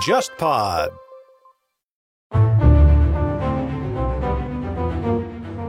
JustPod。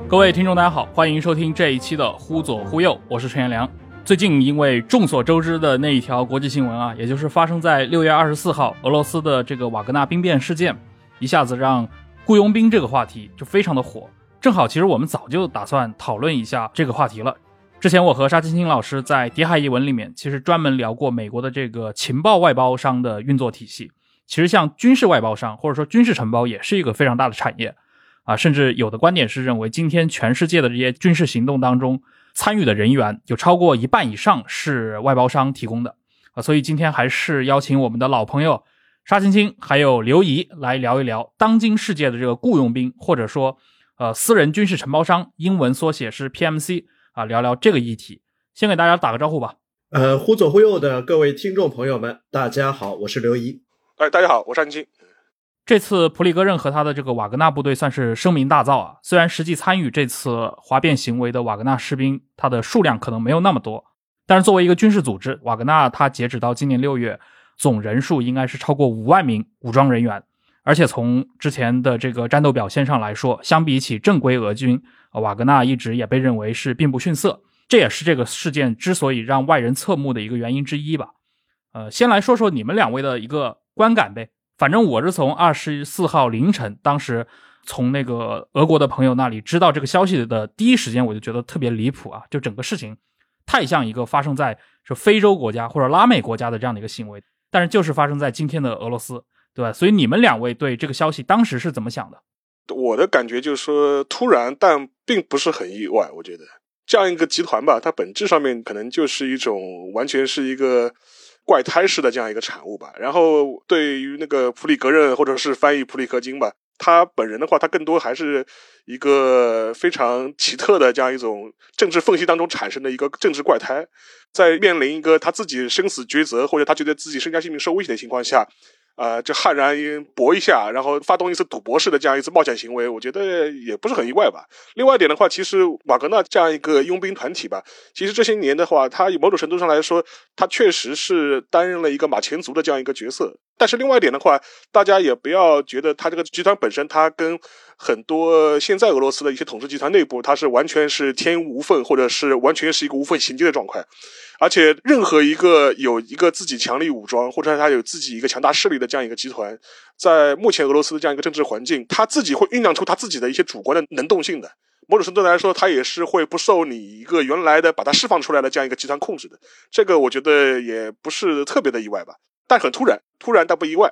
各位听众，大家好，欢迎收听这一期的《忽左忽右》，我是陈彦良。最近因为众所周知的那一条国际新闻啊，也就是发生在六月二十四号俄罗斯的这个瓦格纳兵变事件，一下子让雇佣兵这个话题就非常的火。正好，其实我们早就打算讨论一下这个话题了。之前我和沙青青老师在《谍海译文》里面，其实专门聊过美国的这个情报外包商的运作体系。其实像军事外包商或者说军事承包也是一个非常大的产业啊，甚至有的观点是认为，今天全世界的这些军事行动当中参与的人员有超过一半以上是外包商提供的啊。所以今天还是邀请我们的老朋友沙青青还有刘怡来聊一聊当今世界的这个雇佣兵或者说呃私人军事承包商，英文缩写是 PMC 啊，聊聊这个议题。先给大家打个招呼吧。呃，忽左忽右的各位听众朋友们，大家好，我是刘怡。哎，大家好，我是安青。这次普里戈任和他的这个瓦格纳部队算是声名大噪啊。虽然实际参与这次哗变行为的瓦格纳士兵，他的数量可能没有那么多，但是作为一个军事组织，瓦格纳他截止到今年六月，总人数应该是超过五万名武装人员。而且从之前的这个战斗表现上来说，相比起正规俄军，瓦格纳一直也被认为是并不逊色。这也是这个事件之所以让外人侧目的一个原因之一吧。呃，先来说说你们两位的一个。观感呗，反正我是从二十四号凌晨，当时从那个俄国的朋友那里知道这个消息的第一时间，我就觉得特别离谱啊！就整个事情太像一个发生在是非洲国家或者拉美国家的这样的一个行为，但是就是发生在今天的俄罗斯，对吧？所以你们两位对这个消息当时是怎么想的？我的感觉就是说突然，但并不是很意外。我觉得这样一个集团吧，它本质上面可能就是一种完全是一个。怪胎式的这样一个产物吧。然后对于那个普里格任或者是翻译普里克金吧，他本人的话，他更多还是一个非常奇特的这样一种政治缝隙当中产生的一个政治怪胎，在面临一个他自己生死抉择或者他觉得自己身家性命受威胁的情况下。呃，就悍然搏一下，然后发动一次赌博式的这样一次冒险行为，我觉得也不是很意外吧。另外一点的话，其实瓦格纳这样一个佣兵团体吧，其实这些年的话，他某种程度上来说，他确实是担任了一个马前卒的这样一个角色。但是另外一点的话，大家也不要觉得他这个集团本身，他跟很多现在俄罗斯的一些统治集团内部，它是完全是天无缝，或者是完全是一个无缝衔接的状态。而且，任何一个有一个自己强力武装，或者他有自己一个强大势力的这样一个集团，在目前俄罗斯的这样一个政治环境，他自己会酝酿出他自己的一些主观的能动性的。某种程度来说，他也是会不受你一个原来的把它释放出来的这样一个集团控制的。这个我觉得也不是特别的意外吧。但很突然，突然但不意外。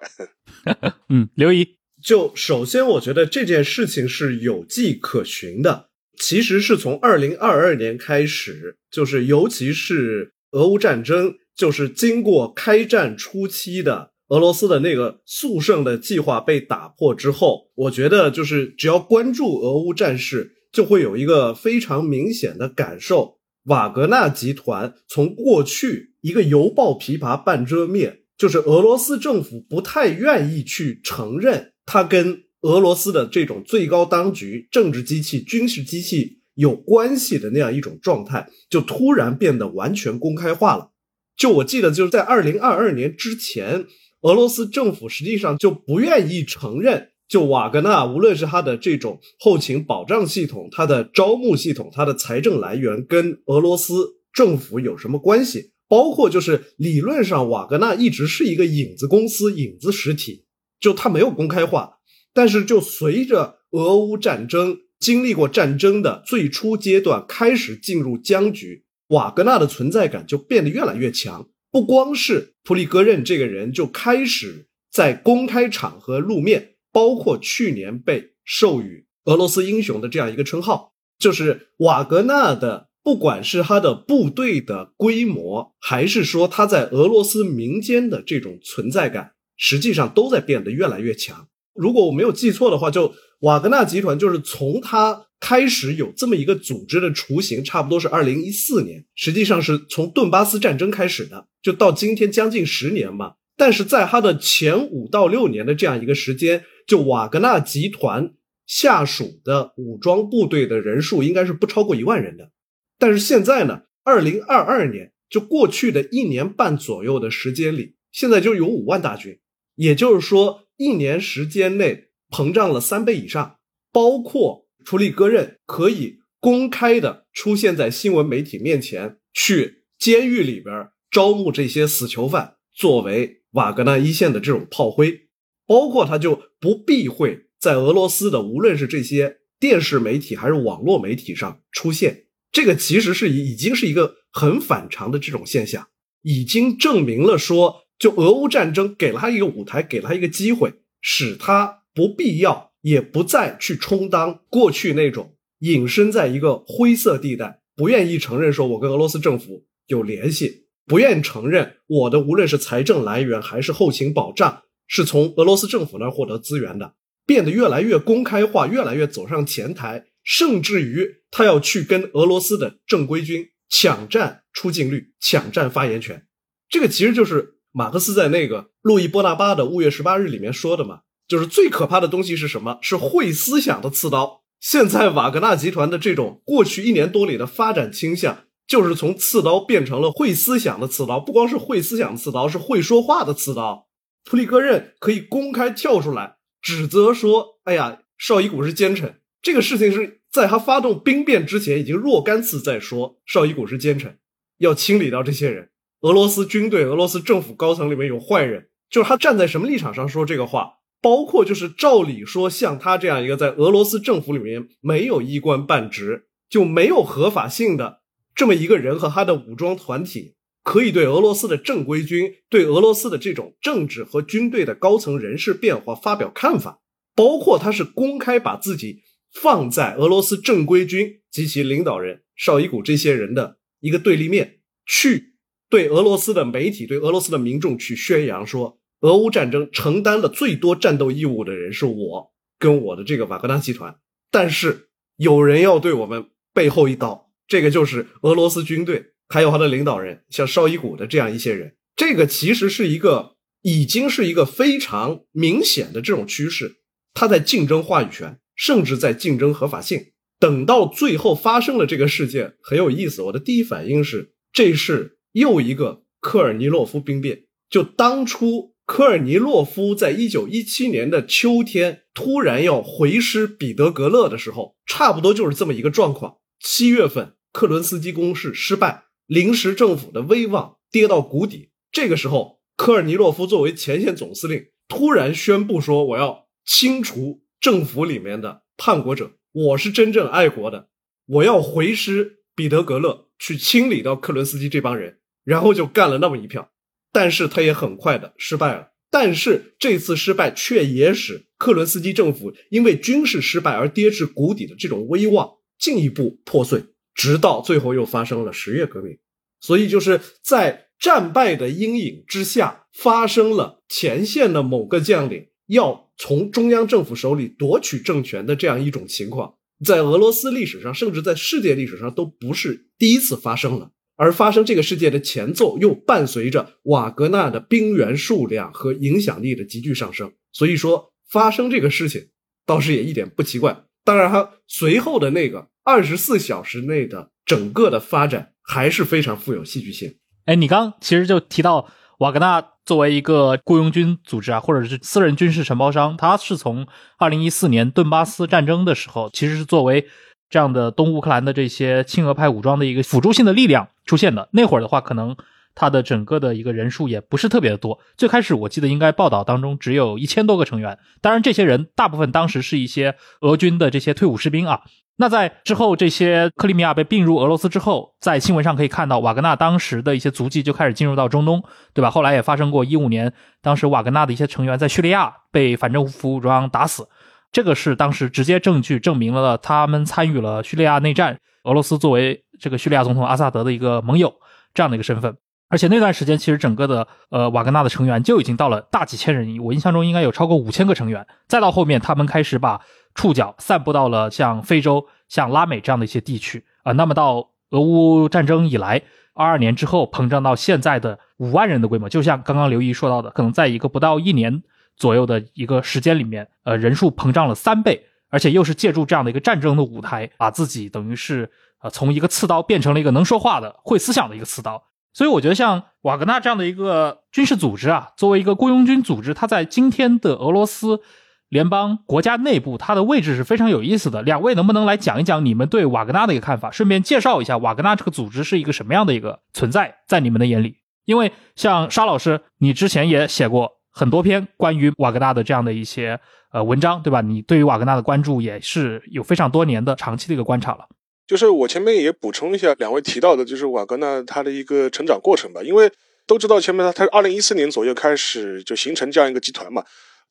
嗯，刘怡，就首先我觉得这件事情是有迹可循的。其实是从二零二二年开始，就是尤其是俄乌战争，就是经过开战初期的俄罗斯的那个速胜的计划被打破之后，我觉得就是只要关注俄乌战事，就会有一个非常明显的感受：瓦格纳集团从过去一个犹抱琵琶半遮面。就是俄罗斯政府不太愿意去承认他跟俄罗斯的这种最高当局、政治机器、军事机器有关系的那样一种状态，就突然变得完全公开化了。就我记得，就是在二零二二年之前，俄罗斯政府实际上就不愿意承认，就瓦格纳无论是他的这种后勤保障系统、他的招募系统、他的财政来源跟俄罗斯政府有什么关系。包括就是理论上，瓦格纳一直是一个影子公司、影子实体，就它没有公开化。但是就随着俄乌战争经历过战争的最初阶段开始进入僵局，瓦格纳的存在感就变得越来越强。不光是普里戈任这个人就开始在公开场合露面，包括去年被授予俄罗斯英雄的这样一个称号，就是瓦格纳的。不管是他的部队的规模，还是说他在俄罗斯民间的这种存在感，实际上都在变得越来越强。如果我没有记错的话，就瓦格纳集团就是从他开始有这么一个组织的雏形，差不多是二零一四年，实际上是从顿巴斯战争开始的，就到今天将近十年嘛。但是在他的前五到六年的这样一个时间，就瓦格纳集团下属的武装部队的人数应该是不超过一万人的。但是现在呢，二零二二年就过去的一年半左右的时间里，现在就有五万大军，也就是说，一年时间内膨胀了三倍以上。包括图里戈任可以公开的出现在新闻媒体面前，去监狱里边招募这些死囚犯，作为瓦格纳一线的这种炮灰。包括他就不避讳在俄罗斯的无论是这些电视媒体还是网络媒体上出现，这个其实是已已经是一个很反常的这种现象，已经证明了说，就俄乌战争给了他一个舞台，给了他一个机会，使他不必要也不再去充当过去那种隐身在一个灰色地带，不愿意承认说我跟俄罗斯政府有联系，不愿承认我的无论是财政来源还是后勤保障。是从俄罗斯政府那儿获得资源的，变得越来越公开化，越来越走上前台，甚至于他要去跟俄罗斯的正规军抢占出境率、抢占发言权。这个其实就是马克思在那个《路易波拿巴的五月十八日》里面说的嘛，就是最可怕的东西是什么？是会思想的刺刀。现在瓦格纳集团的这种过去一年多里的发展倾向，就是从刺刀变成了会思想的刺刀，不光是会思想的刺刀，是会说话的刺刀。普里戈任可以公开跳出来指责说：“哎呀，绍伊古是奸臣。”这个事情是在他发动兵变之前已经若干次在说绍伊古是奸臣，要清理掉这些人。俄罗斯军队、俄罗斯政府高层里面有坏人，就是他站在什么立场上说这个话？包括就是照理说，像他这样一个在俄罗斯政府里面没有一官半职、就没有合法性的这么一个人和他的武装团体。可以对俄罗斯的正规军、对俄罗斯的这种政治和军队的高层人事变化发表看法，包括他是公开把自己放在俄罗斯正规军及其领导人绍伊古这些人的一个对立面，去对俄罗斯的媒体、对俄罗斯的民众去宣扬说，俄乌战争承担了最多战斗义务的人是我跟我的这个瓦格纳集团，但是有人要对我们背后一刀，这个就是俄罗斯军队。还有他的领导人，像绍伊古的这样一些人，这个其实是一个已经是一个非常明显的这种趋势。他在竞争话语权，甚至在竞争合法性。等到最后发生了这个事件，很有意思。我的第一反应是，这是又一个科尔尼洛夫兵变。就当初科尔尼洛夫在一九一七年的秋天突然要回师彼得格勒的时候，差不多就是这么一个状况。七月份，克伦斯基攻势失败。临时政府的威望跌到谷底，这个时候，科尔尼洛夫作为前线总司令，突然宣布说：“我要清除政府里面的叛国者，我是真正爱国的，我要回师彼得格勒去清理掉克伦斯基这帮人。”然后就干了那么一票，但是他也很快的失败了。但是这次失败却也使克伦斯基政府因为军事失败而跌至谷底的这种威望进一步破碎。直到最后又发生了十月革命，所以就是在战败的阴影之下，发生了前线的某个将领要从中央政府手里夺取政权的这样一种情况，在俄罗斯历史上，甚至在世界历史上都不是第一次发生了。而发生这个事件的前奏，又伴随着瓦格纳的兵员数量和影响力的急剧上升，所以说发生这个事情倒是也一点不奇怪。当然，他随后的那个。二十四小时内的整个的发展还是非常富有戏剧性。哎，你刚其实就提到瓦格纳作为一个雇佣军组织啊，或者是私人军事承包商，他是从二零一四年顿巴斯战争的时候，其实是作为这样的东乌克兰的这些亲俄派武装的一个辅助性的力量出现的。那会儿的话，可能。他的整个的一个人数也不是特别的多，最开始我记得应该报道当中只有一千多个成员，当然这些人大部分当时是一些俄军的这些退伍士兵啊。那在之后这些克里米亚被并入俄罗斯之后，在新闻上可以看到瓦格纳当时的一些足迹就开始进入到中东，对吧？后来也发生过一五年，当时瓦格纳的一些成员在叙利亚被反政府武装打死，这个是当时直接证据证明了他们参与了叙利亚内战，俄罗斯作为这个叙利亚总统阿萨德的一个盟友这样的一个身份。而且那段时间，其实整个的呃瓦格纳的成员就已经到了大几千人，我印象中应该有超过五千个成员。再到后面，他们开始把触角散布到了像非洲、像拉美这样的一些地区啊。那么到俄乌战争以来，二二年之后膨胀到现在的五万人的规模，就像刚刚刘毅说到的，可能在一个不到一年左右的一个时间里面，呃，人数膨胀了三倍，而且又是借助这样的一个战争的舞台，把自己等于是呃从一个刺刀变成了一个能说话的、会思想的一个刺刀。所以我觉得像瓦格纳这样的一个军事组织啊，作为一个雇佣军组织，它在今天的俄罗斯联邦国家内部，它的位置是非常有意思的。两位能不能来讲一讲你们对瓦格纳的一个看法？顺便介绍一下瓦格纳这个组织是一个什么样的一个存在，在你们的眼里？因为像沙老师，你之前也写过很多篇关于瓦格纳的这样的一些呃文章，对吧？你对于瓦格纳的关注也是有非常多年的长期的一个观察了。就是我前面也补充一下，两位提到的，就是瓦格纳他的一个成长过程吧。因为都知道前面他他二零一四年左右开始就形成这样一个集团嘛，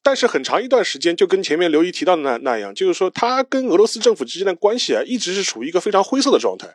但是很长一段时间就跟前面刘毅提到的那那样，就是说他跟俄罗斯政府之间的关系啊，一直是处于一个非常灰色的状态。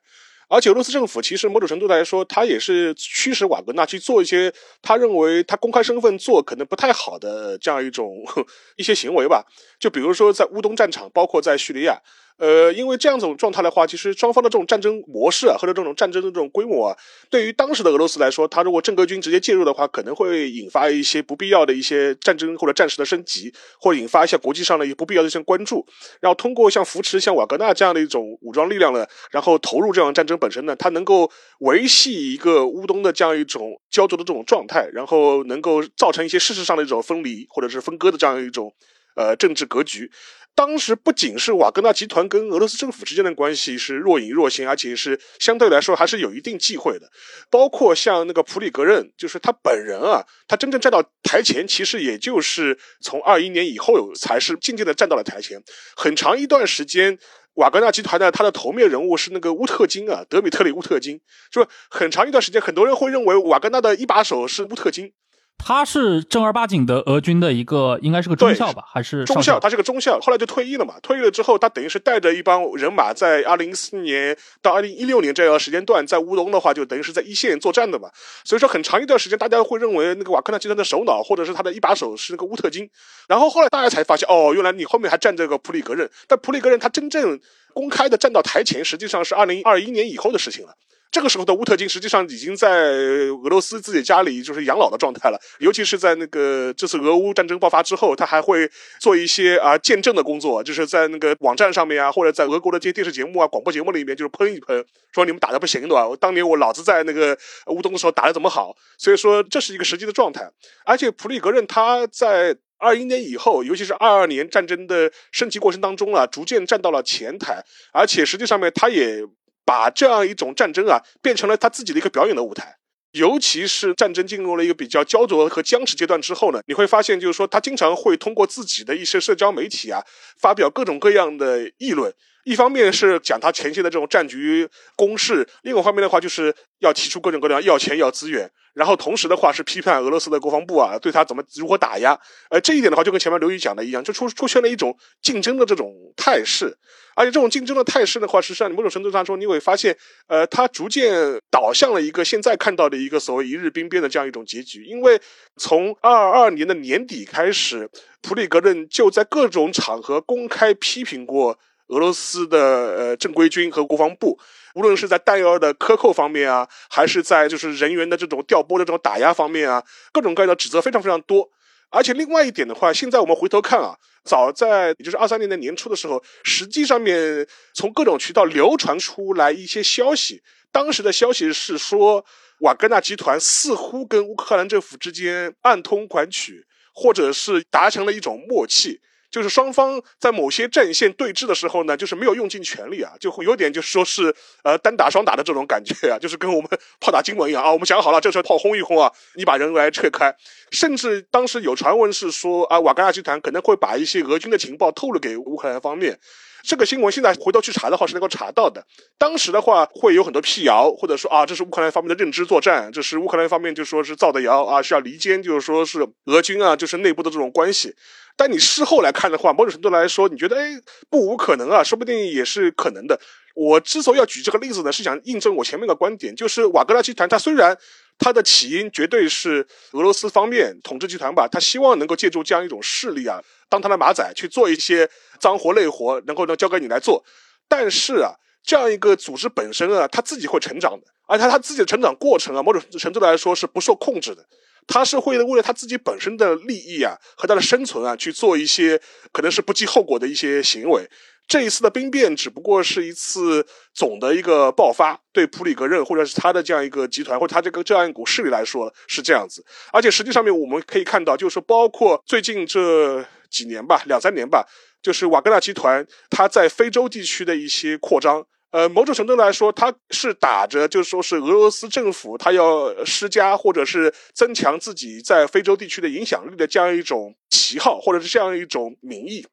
而且俄罗斯政府其实某种程度来说，他也是驱使瓦格纳去做一些他认为他公开身份做可能不太好的这样一种 一些行为吧。就比如说在乌东战场，包括在叙利亚。呃，因为这样一种状态的话，其实双方的这种战争模式啊，或者这种战争的这种规模啊，对于当时的俄罗斯来说，他如果正规军直接介入的话，可能会引发一些不必要的一些战争或者战事的升级，或引发一些国际上的一些不必要的一些关注。然后通过像扶持像瓦格纳这样的一种武装力量呢，然后投入这样战争本身呢，它能够维系一个乌东的这样一种焦灼的这种状态，然后能够造成一些事实上的一种分离或者是分割的这样一种呃政治格局。当时不仅是瓦格纳集团跟俄罗斯政府之间的关系是若隐若现，而且是相对来说还是有一定忌讳的。包括像那个普里格任，就是他本人啊，他真正站到台前，其实也就是从二一年以后才是渐渐的站到了台前。很长一段时间，瓦格纳集团的他的头面人物是那个乌特金啊，德米特里乌特金，就很长一段时间，很多人会认为瓦格纳的一把手是乌特金。他是正儿八经的俄军的一个，应该是个中校吧，还是中校？他是个中校，后来就退役了嘛。退役了之后，他等于是带着一帮人马，在二零一四年到二零一六年这个时间段，在乌东的话，就等于是在一线作战的嘛。所以说，很长一段时间，大家会认为那个瓦克纳集团的首脑或者是他的一把手是那个乌特金。然后后来大家才发现，哦，原来你后面还站着个普里格任。但普里格任他真正公开的站到台前，实际上是二零二一年以后的事情了。这个时候的乌特金实际上已经在俄罗斯自己家里就是养老的状态了，尤其是在那个这次俄乌战争爆发之后，他还会做一些啊见证的工作，就是在那个网站上面啊，或者在俄国的这些电视节目啊、广播节目里面，就是喷一喷，说你们打的不行对吧？当年我老子在那个乌东的时候打的怎么好？所以说这是一个实际的状态。而且普里格任他在二一年以后，尤其是二二年战争的升级过程当中啊，逐渐站到了前台，而且实际上面他也。把这样一种战争啊，变成了他自己的一个表演的舞台。尤其是战争进入了一个比较焦灼和僵持阶段之后呢，你会发现，就是说他经常会通过自己的一些社交媒体啊，发表各种各样的议论。一方面是讲他前线的这种战局攻势，另一方面的话就是要提出各种各样要钱要资源，然后同时的话是批判俄罗斯的国防部啊，对他怎么如何打压。呃，这一点的话就跟前面刘宇讲的一样，就出出现了一种竞争的这种态势，而且这种竞争的态势的话，实际上某种程度上说，你会发现，呃，他逐渐导向了一个现在看到的一个所谓一日兵变的这样一种结局。因为从二二年的年底开始，普里格任就在各种场合公开批评过。俄罗斯的呃正规军和国防部，无论是在弹药的克扣方面啊，还是在就是人员的这种调拨的这种打压方面啊，各种各样的指责非常非常多。而且另外一点的话，现在我们回头看啊，早在也就是二三年的年初的时候，实际上面从各种渠道流传出来一些消息，当时的消息是说，瓦格纳集团似乎跟乌克兰政府之间暗通款曲，或者是达成了一种默契。就是双方在某些战线对峙的时候呢，就是没有用尽全力啊，就会有点就是说是呃单打双打的这种感觉啊，就是跟我们 炮打金门一样啊，我们想好了这时候炮轰一轰啊，你把人来撤开。甚至当时有传闻是说啊，瓦格纳集团可能会把一些俄军的情报透露给乌克兰方面。这个新闻现在回头去查的话是能够查到的。当时的话会有很多辟谣，或者说啊，这是乌克兰方面的认知作战，这是乌克兰方面就说是造的谣啊，需要离间，就是说是俄军啊，就是内部的这种关系。但你事后来看的话，某种程度来说，你觉得哎，不无可能啊，说不定也是可能的。我之所以要举这个例子呢，是想印证我前面的观点，就是瓦格纳集团，它虽然它的起因绝对是俄罗斯方面统治集团吧，他希望能够借助这样一种势力啊，当他的马仔去做一些脏活累活，能够呢交给你来做。但是啊，这样一个组织本身啊，他自己会成长的，而且他自己的成长过程啊，某种程度来说是不受控制的。他是会为了他自己本身的利益啊和他的生存啊去做一些可能是不计后果的一些行为，这一次的兵变只不过是一次总的一个爆发，对普里格任或者是他的这样一个集团或者他这个这样一股势力来说是这样子。而且实际上面我们可以看到，就是包括最近这几年吧，两三年吧，就是瓦格纳集团它在非洲地区的一些扩张。呃，某种程度来说，它是打着就是说是俄罗斯政府它要施加或者是增强自己在非洲地区的影响力的这样一种旗号，或者是这样一种名义。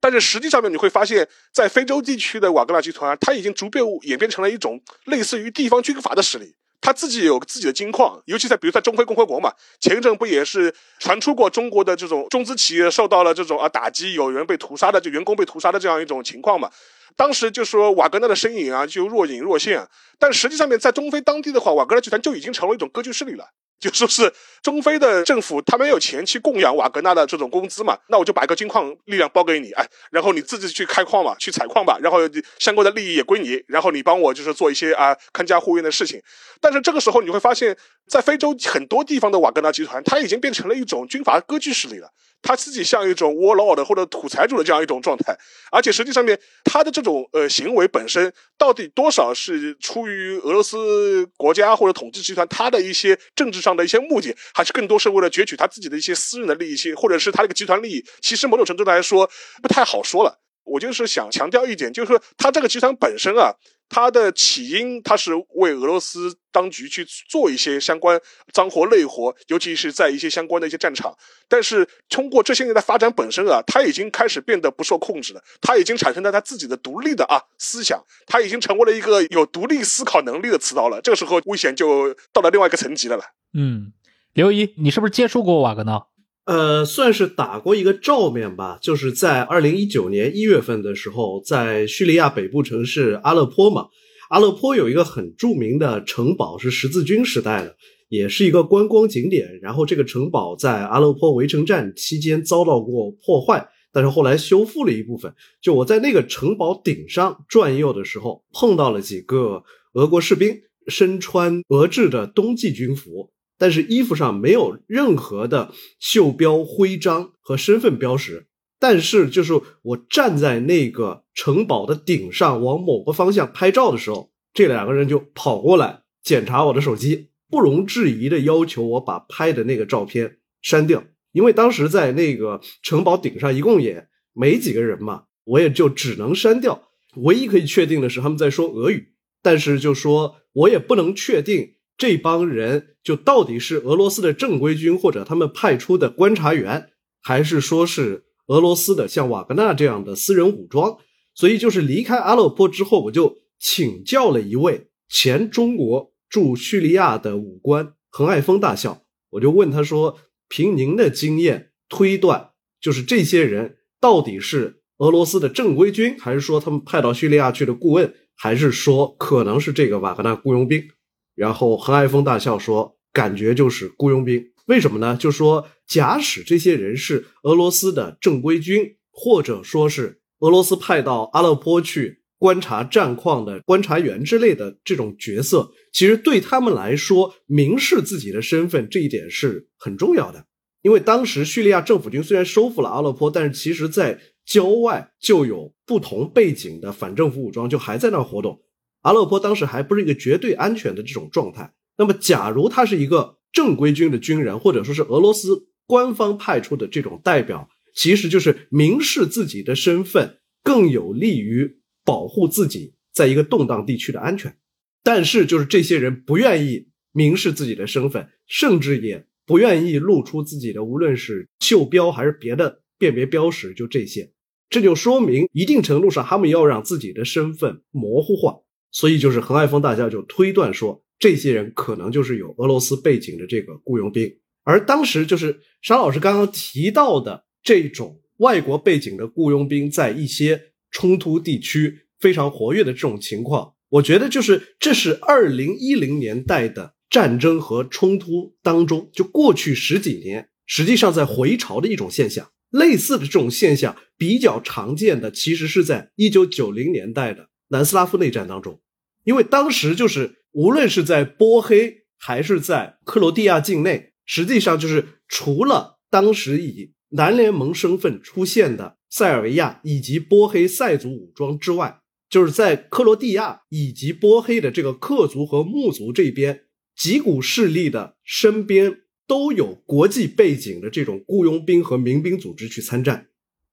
但是实际上面你会发现，在非洲地区的瓦格纳集团，它已经逐步演变成了一种类似于地方军阀的势力。他自己有自己的金矿，尤其在比如在中非共和国嘛，前一阵不也是传出过中国的这种中资企业受到了这种啊打击，有人被屠杀的，就员工被屠杀的这样一种情况嘛？当时就说瓦格纳的身影啊，就若隐若现。但实际上面在中非当地的话，瓦格纳集团就已经成为一种割据势力了。就说是中非的政府，他没有钱去供养瓦格纳的这种工资嘛，那我就把一个金矿力量包给你，哎，然后你自己去开矿嘛，去采矿吧，然后相关的利益也归你，然后你帮我就是做一些啊看家护院的事情。但是这个时候你会发现，在非洲很多地方的瓦格纳集团，它已经变成了一种军阀割据势力了。他自己像一种窝囊的或者土财主的这样一种状态，而且实际上面他的这种呃行为本身到底多少是出于俄罗斯国家或者统治集团他的一些政治上的一些目的，还是更多是为了攫取他自己的一些私人的利益，或者是他这个集团利益？其实某种程度来说不太好说了。我就是想强调一点，就是说他这个集团本身啊。它的起因，它是为俄罗斯当局去做一些相关脏活累活，尤其是在一些相关的一些战场。但是通过这些年的发展本身啊，它已经开始变得不受控制了。它已经产生了它自己的独立的啊思想，它已经成为了一个有独立思考能力的刺刀了。这个时候危险就到了另外一个层级了了。嗯，刘一，你是不是接触过瓦格纳？呃，算是打过一个照面吧，就是在二零一九年一月份的时候，在叙利亚北部城市阿勒颇嘛。阿勒颇有一个很著名的城堡，是十字军时代的，也是一个观光景点。然后这个城堡在阿勒颇围城战期间遭到过破坏，但是后来修复了一部分。就我在那个城堡顶上转悠的时候，碰到了几个俄国士兵，身穿俄制的冬季军服。但是衣服上没有任何的袖标、徽章和身份标识。但是，就是我站在那个城堡的顶上，往某个方向拍照的时候，这两个人就跑过来检查我的手机，不容置疑的要求我把拍的那个照片删掉。因为当时在那个城堡顶上一共也没几个人嘛，我也就只能删掉。唯一可以确定的是他们在说俄语，但是就说我也不能确定。这帮人就到底是俄罗斯的正规军，或者他们派出的观察员，还是说是俄罗斯的像瓦格纳这样的私人武装？所以就是离开阿勒颇之后，我就请教了一位前中国驻叙利亚的武官恒爱峰大校，我就问他说：“凭您的经验推断，就是这些人到底是俄罗斯的正规军，还是说他们派到叙利亚去的顾问，还是说可能是这个瓦格纳雇佣兵？”然后何爱峰大笑说：“感觉就是雇佣兵，为什么呢？就说假使这些人是俄罗斯的正规军，或者说是俄罗斯派到阿勒颇去观察战况的观察员之类的这种角色，其实对他们来说，明示自己的身份这一点是很重要的。因为当时叙利亚政府军虽然收复了阿勒颇，但是其实在郊外就有不同背景的反政府武装就还在那活动。”阿勒颇当时还不是一个绝对安全的这种状态。那么，假如他是一个正规军的军人，或者说是俄罗斯官方派出的这种代表，其实就是明示自己的身份，更有利于保护自己在一个动荡地区的安全。但是，就是这些人不愿意明示自己的身份，甚至也不愿意露出自己的无论是袖标还是别的辨别标识，就这些，这就说明一定程度上他们要让自己的身份模糊化。所以，就是恒爱峰大校就推断说，这些人可能就是有俄罗斯背景的这个雇佣兵。而当时，就是沙老师刚刚提到的这种外国背景的雇佣兵，在一些冲突地区非常活跃的这种情况，我觉得就是这是二零一零年代的战争和冲突当中，就过去十几年，实际上在回潮的一种现象。类似的这种现象比较常见的，其实是在一九九零年代的。南斯拉夫内战当中，因为当时就是无论是在波黑还是在克罗地亚境内，实际上就是除了当时以南联盟身份出现的塞尔维亚以及波黑塞族武装之外，就是在克罗地亚以及波黑的这个克族和穆族这边，几股势力的身边都有国际背景的这种雇佣兵和民兵组织去参战，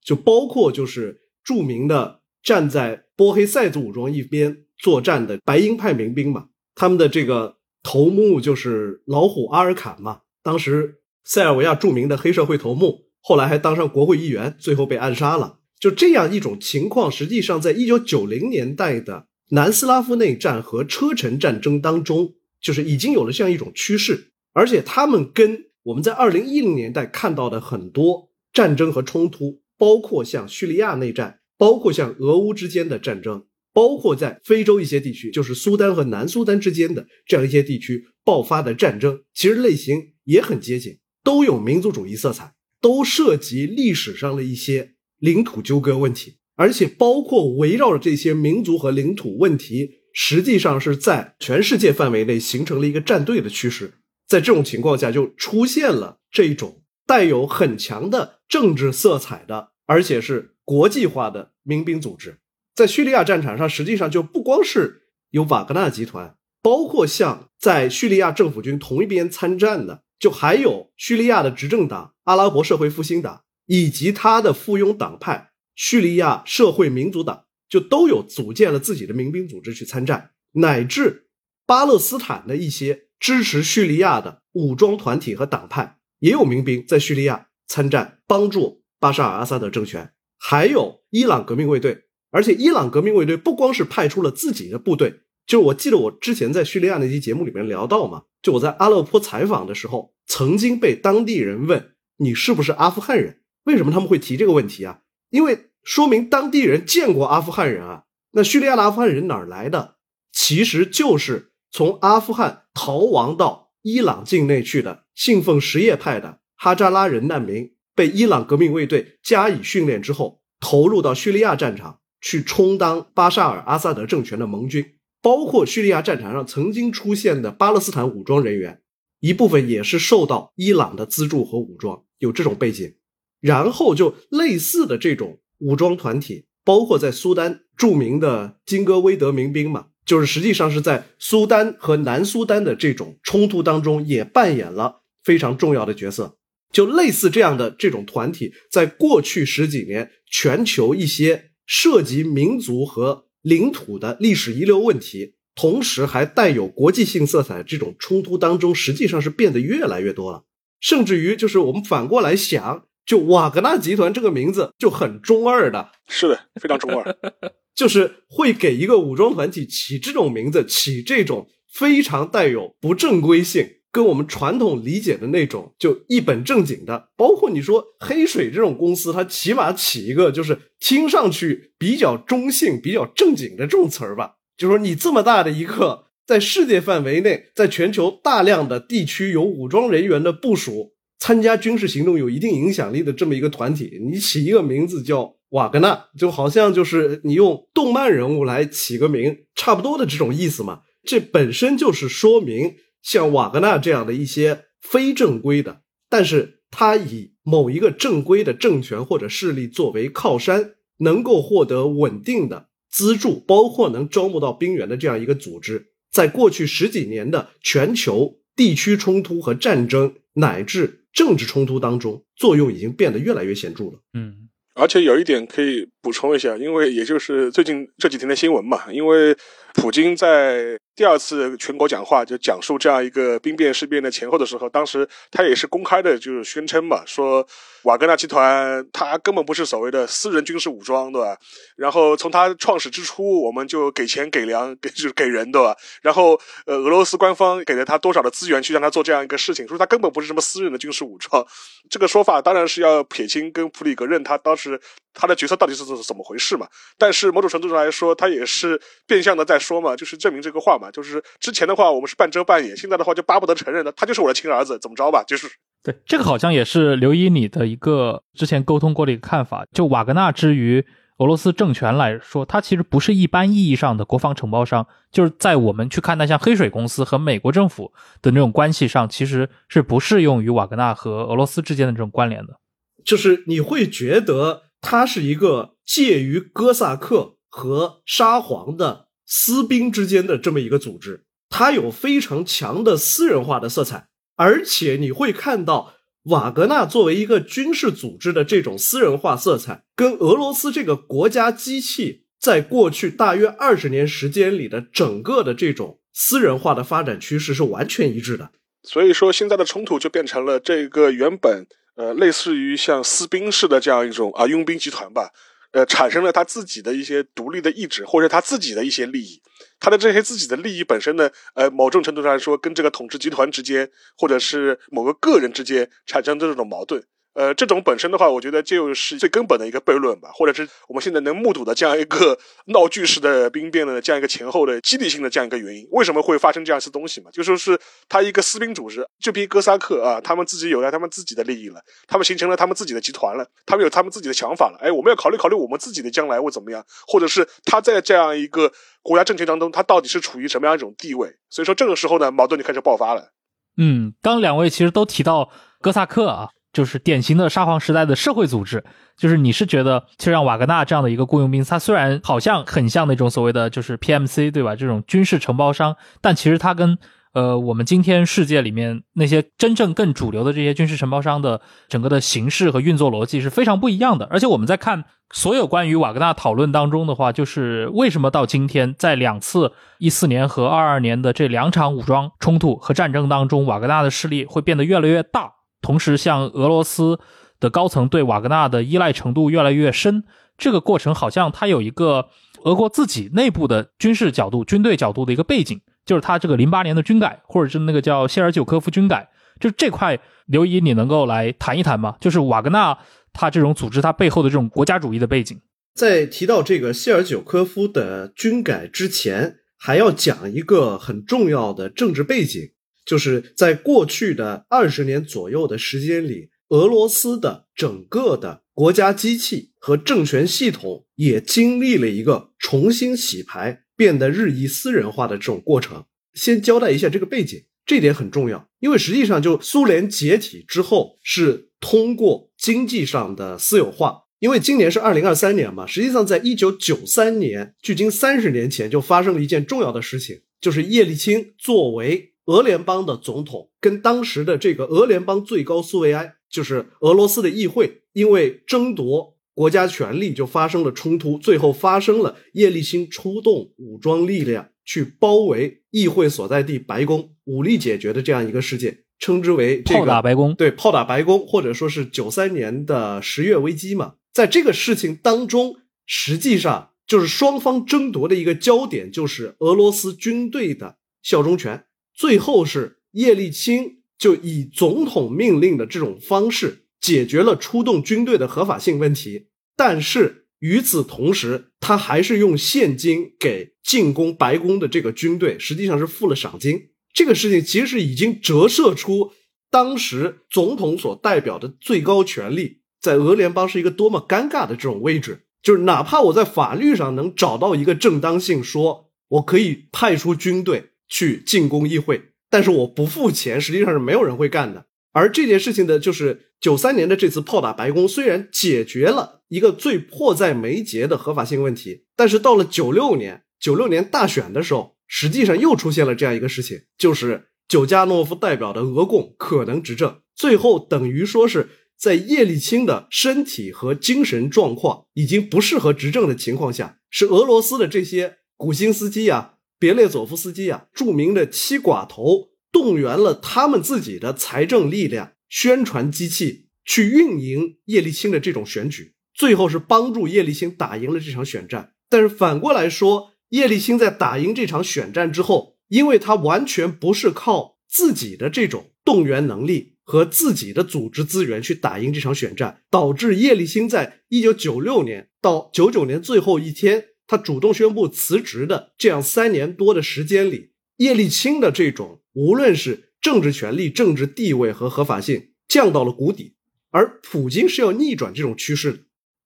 就包括就是著名的站在波黑塞族武装一边作战的白鹰派民兵嘛，他们的这个头目就是老虎阿尔坎嘛，当时塞尔维亚著名的黑社会头目。后来还当上国会议员，最后被暗杀了。就这样一种情况，实际上在一九九零年代的南斯拉夫内战和车臣战争当中，就是已经有了这样一种趋势。而且他们跟我们在二零一零年代看到的很多战争和冲突，包括像叙利亚内战，包括像俄乌之间的战争，包括在非洲一些地区，就是苏丹和南苏丹之间的这样一些地区爆发的战争，其实类型也很接近，都有民族主义色彩。都涉及历史上的一些领土纠葛问题，而且包括围绕着这些民族和领土问题，实际上是在全世界范围内形成了一个站队的趋势。在这种情况下，就出现了这种带有很强的政治色彩的，而且是国际化的民兵组织。在叙利亚战场上，实际上就不光是有瓦格纳集团，包括像在叙利亚政府军同一边参战的。就还有叙利亚的执政党阿拉伯社会复兴党，以及他的附庸党派叙利亚社会民主党，就都有组建了自己的民兵组织去参战，乃至巴勒斯坦的一些支持叙利亚的武装团体和党派也有民兵在叙利亚参战，帮助巴沙尔阿萨德政权。还有伊朗革命卫队，而且伊朗革命卫队不光是派出了自己的部队。就我记得我之前在叙利亚那期节目里面聊到嘛，就我在阿勒颇采访的时候，曾经被当地人问你是不是阿富汗人？为什么他们会提这个问题啊？因为说明当地人见过阿富汗人啊。那叙利亚的阿富汗人哪儿来的？其实就是从阿富汗逃亡到伊朗境内去的信奉什叶派的哈扎拉人难民，被伊朗革命卫队加以训练之后，投入到叙利亚战场去充当巴沙尔阿萨德政权的盟军。包括叙利亚战场上曾经出现的巴勒斯坦武装人员，一部分也是受到伊朗的资助和武装，有这种背景。然后就类似的这种武装团体，包括在苏丹著名的金戈威德民兵嘛，就是实际上是在苏丹和南苏丹的这种冲突当中也扮演了非常重要的角色。就类似这样的这种团体，在过去十几年，全球一些涉及民族和领土的历史遗留问题，同时还带有国际性色彩，这种冲突当中，实际上是变得越来越多了。甚至于，就是我们反过来想，就瓦格纳集团这个名字就很中二的，是的，非常中二，就是会给一个武装团体起这种名字，起这种非常带有不正规性。跟我们传统理解的那种就一本正经的，包括你说黑水这种公司，它起码起一个就是听上去比较中性、比较正经的这种词儿吧。就说你这么大的一个在世界范围内，在全球大量的地区有武装人员的部署、参加军事行动有一定影响力的这么一个团体，你起一个名字叫瓦格纳，就好像就是你用动漫人物来起个名，差不多的这种意思嘛。这本身就是说明。像瓦格纳这样的一些非正规的，但是他以某一个正规的政权或者势力作为靠山，能够获得稳定的资助，包括能招募到兵员的这样一个组织，在过去十几年的全球地区冲突和战争乃至政治冲突当中，作用已经变得越来越显著了。嗯，而且有一点可以补充一下，因为也就是最近这几天的新闻嘛，因为普京在。第二次全国讲话就讲述这样一个兵变事变的前后的时候，当时他也是公开的，就是宣称嘛，说瓦格纳集团他根本不是所谓的私人军事武装，对吧？然后从他创始之初，我们就给钱给粮给 就是给人，对吧？然后呃，俄罗斯官方给了他多少的资源去让他做这样一个事情，说他根本不是什么私人的军事武装。这个说法当然是要撇清跟普里格任他当时他的角色到底是怎么回事嘛。但是某种程度上来说，他也是变相的在说嘛，就是证明这个话嘛。就是之前的话，我们是半遮半掩；现在的话，就巴不得承认的，他就是我的亲儿子，怎么着吧？就是对这个好像也是刘一你的一个之前沟通过的一个看法。就瓦格纳之于俄罗斯政权来说，它其实不是一般意义上的国防承包商，就是在我们去看那像黑水公司和美国政府的那种关系上，其实是不适用于瓦格纳和俄罗斯之间的这种关联的。就是你会觉得他是一个介于哥萨克和沙皇的私兵之间的这么一个组织，它有非常强的私人化的色彩，而且你会看到瓦格纳作为一个军事组织的这种私人化色彩，跟俄罗斯这个国家机器在过去大约二十年时间里的整个的这种私人化的发展趋势是完全一致的。所以说，现在的冲突就变成了这个原本呃类似于像私兵式的这样一种啊佣兵集团吧，呃，产生了他自己的一些独立的意志，或者他自己的一些利益。他的这些自己的利益本身呢，呃，某种程度上来说，跟这个统治集团之间，或者是某个个人之间产生的这种矛盾。呃，这种本身的话，我觉得就是最根本的一个悖论吧，或者是我们现在能目睹的这样一个 闹剧式的兵变的这样一个前后的激励性的这样一个原因。为什么会发生这样一次东西嘛？就说是他一个私兵组织，这批哥萨克啊，他们自己有了他们自己的利益了，他们形成了他们自己的集团了，他们有他们自己的想法了。哎，我们要考虑考虑我们自己的将来会怎么样，或者是他在这样一个国家政权当中，他到底是处于什么样一种地位？所以说这个时候呢，矛盾就开始爆发了。嗯，刚两位其实都提到哥萨克啊。就是典型的沙皇时代的社会组织，就是你是觉得，就像瓦格纳这样的一个雇佣兵，他虽然好像很像那种所谓的就是 PMC 对吧？这种军事承包商，但其实他跟呃我们今天世界里面那些真正更主流的这些军事承包商的整个的形式和运作逻辑是非常不一样的。而且我们在看所有关于瓦格纳讨论当中的话，就是为什么到今天，在两次一四年和二二年的这两场武装冲突和战争当中，瓦格纳的势力会变得越来越大。同时，像俄罗斯的高层对瓦格纳的依赖程度越来越深，这个过程好像它有一个俄国自己内部的军事角度、军队角度的一个背景，就是他这个零八年的军改，或者是那个叫谢尔久科夫军改，就这块，刘怡你能够来谈一谈吗？就是瓦格纳他这种组织，它背后的这种国家主义的背景。在提到这个谢尔久科夫的军改之前，还要讲一个很重要的政治背景。就是在过去的二十年左右的时间里，俄罗斯的整个的国家机器和政权系统也经历了一个重新洗牌、变得日益私人化的这种过程。先交代一下这个背景，这点很重要，因为实际上就苏联解体之后是通过经济上的私有化。因为今年是二零二三年嘛，实际上在一九九三年，距今三十年前就发生了一件重要的事情，就是叶利钦作为。俄联邦的总统跟当时的这个俄联邦最高苏维埃，就是俄罗斯的议会，因为争夺国家权力就发生了冲突，最后发生了叶利钦出动武装力量去包围议会所在地白宫，武力解决的这样一个事件，称之为炮打白宫。对，炮打白宫，或者说是九三年的十月危机嘛。在这个事情当中，实际上就是双方争夺的一个焦点，就是俄罗斯军队的效忠权。最后是叶利钦就以总统命令的这种方式解决了出动军队的合法性问题，但是与此同时，他还是用现金给进攻白宫的这个军队，实际上是付了赏金。这个事情其实是已经折射出当时总统所代表的最高权力在俄联邦是一个多么尴尬的这种位置，就是哪怕我在法律上能找到一个正当性，说我可以派出军队。去进攻议会，但是我不付钱，实际上是没有人会干的。而这件事情的，就是九三年的这次炮打白宫，虽然解决了一个最迫在眉睫的合法性问题，但是到了九六年，九六年大选的时候，实际上又出现了这样一个事情，就是久加诺夫代表的俄共可能执政，最后等于说是在叶利钦的身体和精神状况已经不适合执政的情况下，是俄罗斯的这些古新斯基啊。别列佐夫斯基啊，著名的七寡头动员了他们自己的财政力量、宣传机器去运营叶利钦的这种选举，最后是帮助叶利钦打赢了这场选战。但是反过来说，叶利钦在打赢这场选战之后，因为他完全不是靠自己的这种动员能力和自己的组织资源去打赢这场选战，导致叶利钦在一九九六年到九九年最后一天。他主动宣布辞职的这样三年多的时间里，叶利钦的这种无论是政治权力、政治地位和合法性降到了谷底，而普京是要逆转这种趋势的，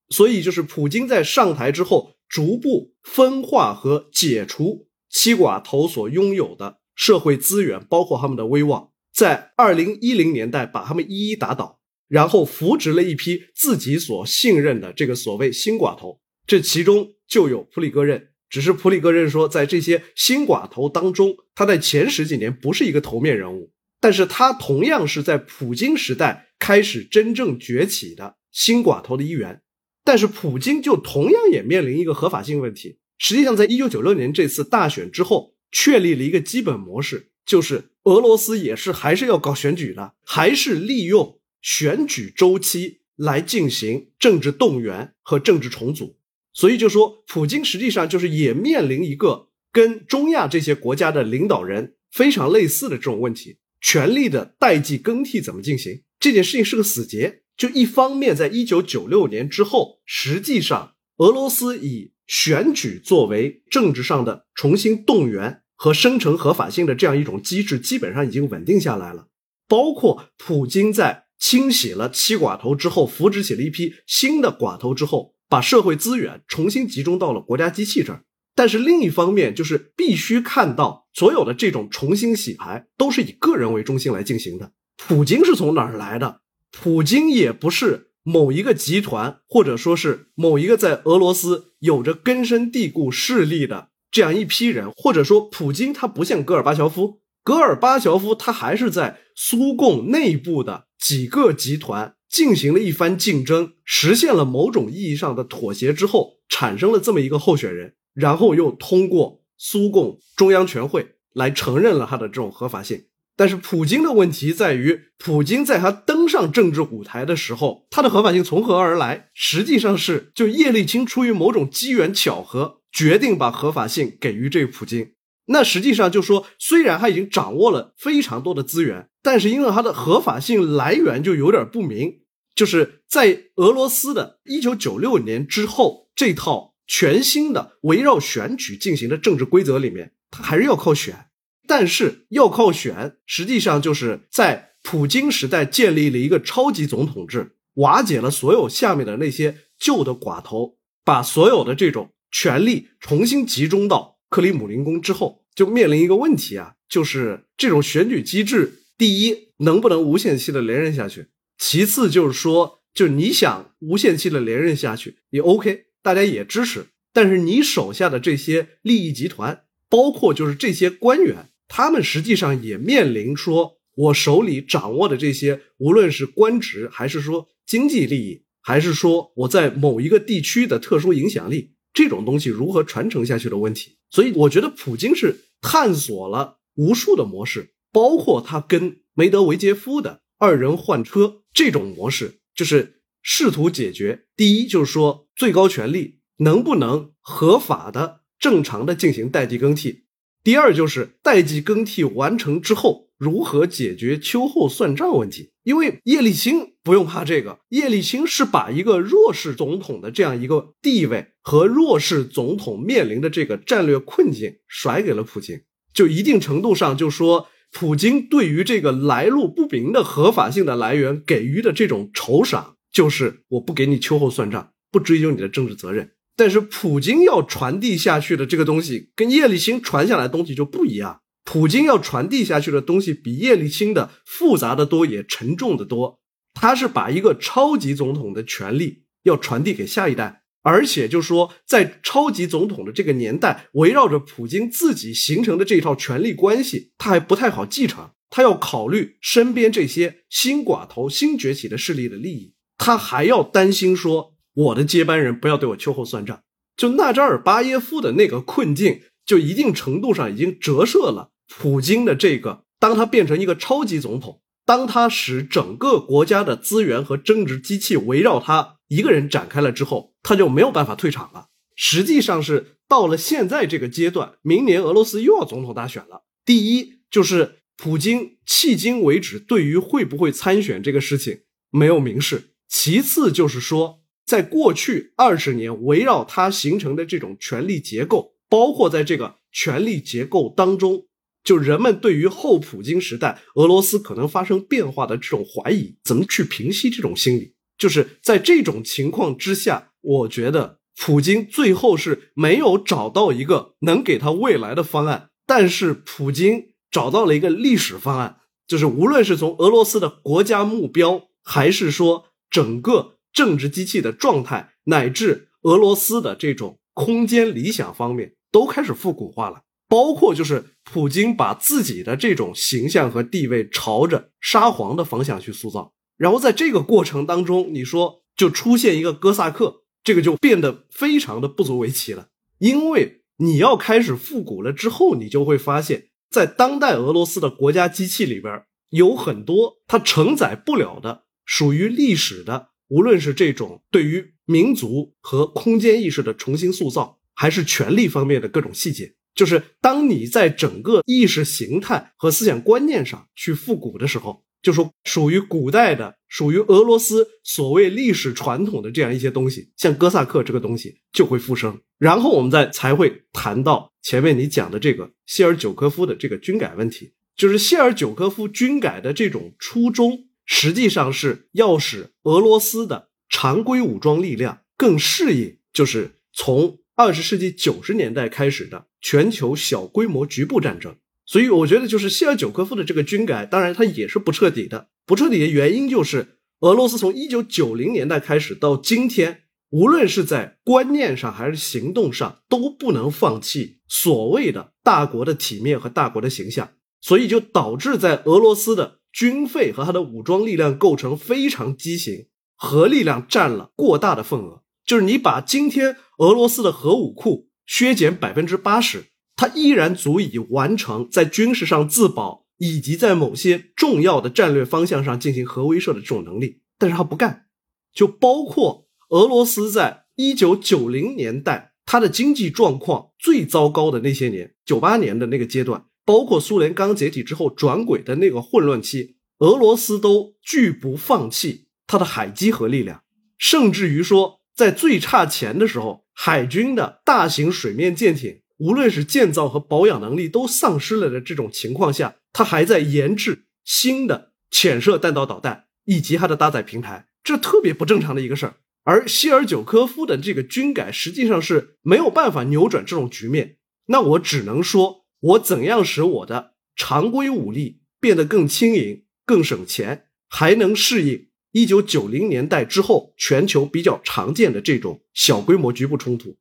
所以就是普京在上台之后，逐步分化和解除七寡头所拥有的社会资源，包括他们的威望，在二零一零年代把他们一一打倒。然后扶植了一批自己所信任的这个所谓新寡头，这其中就有普里戈任。只是普里戈任说，在这些新寡头当中，他在前十几年不是一个头面人物，但是他同样是在普京时代开始真正崛起的新寡头的一员。但是普京就同样也面临一个合法性问题。实际上，在一九九六年这次大选之后，确立了一个基本模式，就是俄罗斯也是还是要搞选举的，还是利用选举周期来进行政治动员和政治重组。所以就说，普京实际上就是也面临一个跟中亚这些国家的领导人非常类似的这种问题：权力的代际更替怎么进行？这件事情是个死结。就一方面，在一九九六年之后，实际上俄罗斯以选举作为政治上的重新动员和生成合法性的这样一种机制，基本上已经稳定下来了。包括普京在清洗了七寡头之后，扶植起了一批新的寡头之后。把社会资源重新集中到了国家机器这儿，但是另一方面就是必须看到所有的这种重新洗牌都是以个人为中心来进行的。普京是从哪儿来的？普京也不是某一个集团，或者说是某一个在俄罗斯有着根深蒂固势力的这样一批人，或者说普京他不像戈尔巴乔夫，戈尔巴乔夫他还是在苏共内部的几个集团。进行了一番竞争，实现了某种意义上的妥协之后，产生了这么一个候选人，然后又通过苏共中央全会来承认了他的这种合法性。但是普京的问题在于，普京在他登上政治舞台的时候，他的合法性从何而来？实际上是就叶利钦出于某种机缘巧合，决定把合法性给予这个普京。那实际上就说，虽然他已经掌握了非常多的资源，但是因为他的合法性来源就有点不明。就是在俄罗斯的1996年之后，这套全新的围绕选举进行的政治规则里面，它还是要靠选。但是要靠选，实际上就是在普京时代建立了一个超级总统制，瓦解了所有下面的那些旧的寡头，把所有的这种权力重新集中到。克里姆林宫之后，就面临一个问题啊，就是这种选举机制，第一能不能无限期的连任下去？其次就是说，就你想无限期的连任下去也 OK，大家也支持。但是你手下的这些利益集团，包括就是这些官员，他们实际上也面临说，我手里掌握的这些，无论是官职，还是说经济利益，还是说我在某一个地区的特殊影响力。这种东西如何传承下去的问题，所以我觉得普京是探索了无数的模式，包括他跟梅德韦杰夫的二人换车这种模式，就是试图解决第一，就是说最高权力能不能合法的、正常的进行代际更替；第二，就是代际更替完成之后如何解决秋后算账问题。因为叶利钦不用怕这个，叶利钦是把一个弱势总统的这样一个地位和弱势总统面临的这个战略困境甩给了普京，就一定程度上就说，普京对于这个来路不明的合法性的来源给予的这种酬赏，就是我不给你秋后算账，不追究你的政治责任。但是普京要传递下去的这个东西，跟叶利钦传下来的东西就不一样。普京要传递下去的东西比叶利钦的复杂的多，也沉重的多。他是把一个超级总统的权力要传递给下一代，而且就说在超级总统的这个年代，围绕着普京自己形成的这一套权力关系，他还不太好继承。他要考虑身边这些新寡头、新崛起的势力的利益，他还要担心说我的接班人不要对我秋后算账。就纳扎尔巴耶夫的那个困境，就一定程度上已经折射了。普京的这个，当他变成一个超级总统，当他使整个国家的资源和政治机器围绕他一个人展开了之后，他就没有办法退场了。实际上是到了现在这个阶段，明年俄罗斯又要总统大选了。第一就是普京迄今为止对于会不会参选这个事情没有明示；其次就是说，在过去二十年围绕他形成的这种权力结构，包括在这个权力结构当中。就人们对于后普京时代俄罗斯可能发生变化的这种怀疑，怎么去平息这种心理？就是在这种情况之下，我觉得普京最后是没有找到一个能给他未来的方案，但是普京找到了一个历史方案，就是无论是从俄罗斯的国家目标，还是说整个政治机器的状态，乃至俄罗斯的这种空间理想方面，都开始复古化了。包括就是普京把自己的这种形象和地位朝着沙皇的方向去塑造，然后在这个过程当中，你说就出现一个哥萨克，这个就变得非常的不足为奇了。因为你要开始复古了之后，你就会发现，在当代俄罗斯的国家机器里边，有很多它承载不了的，属于历史的，无论是这种对于民族和空间意识的重新塑造，还是权力方面的各种细节。就是当你在整个意识形态和思想观念上去复古的时候，就说属于古代的、属于俄罗斯所谓历史传统的这样一些东西，像哥萨克这个东西就会复生。然后我们再才会谈到前面你讲的这个谢尔久科夫的这个军改问题，就是谢尔久科夫军改的这种初衷，实际上是要使俄罗斯的常规武装力量更适应，就是从。二十世纪九十年代开始的全球小规模局部战争，所以我觉得就是谢尔久科夫的这个军改，当然它也是不彻底的。不彻底的原因就是俄罗斯从一九九零年代开始到今天，无论是在观念上还是行动上，都不能放弃所谓的大国的体面和大国的形象，所以就导致在俄罗斯的军费和它的武装力量构成非常畸形，核力量占了过大的份额。就是你把今天俄罗斯的核武库削减百分之八十，它依然足以完成在军事上自保，以及在某些重要的战略方向上进行核威慑的这种能力。但是他不干，就包括俄罗斯在一九九零年代，它的经济状况最糟糕的那些年，九八年的那个阶段，包括苏联刚解体之后转轨的那个混乱期，俄罗斯都拒不放弃它的海基核力量，甚至于说。在最差钱的时候，海军的大型水面舰艇，无论是建造和保养能力都丧失了的这种情况下，它还在研制新的潜射弹道导弹以及它的搭载平台，这特别不正常的一个事儿。而希尔久科夫的这个军改实际上是没有办法扭转这种局面。那我只能说，我怎样使我的常规武力变得更轻盈、更省钱，还能适应。一九九零年代之后，全球比较常见的这种小规模局部冲突，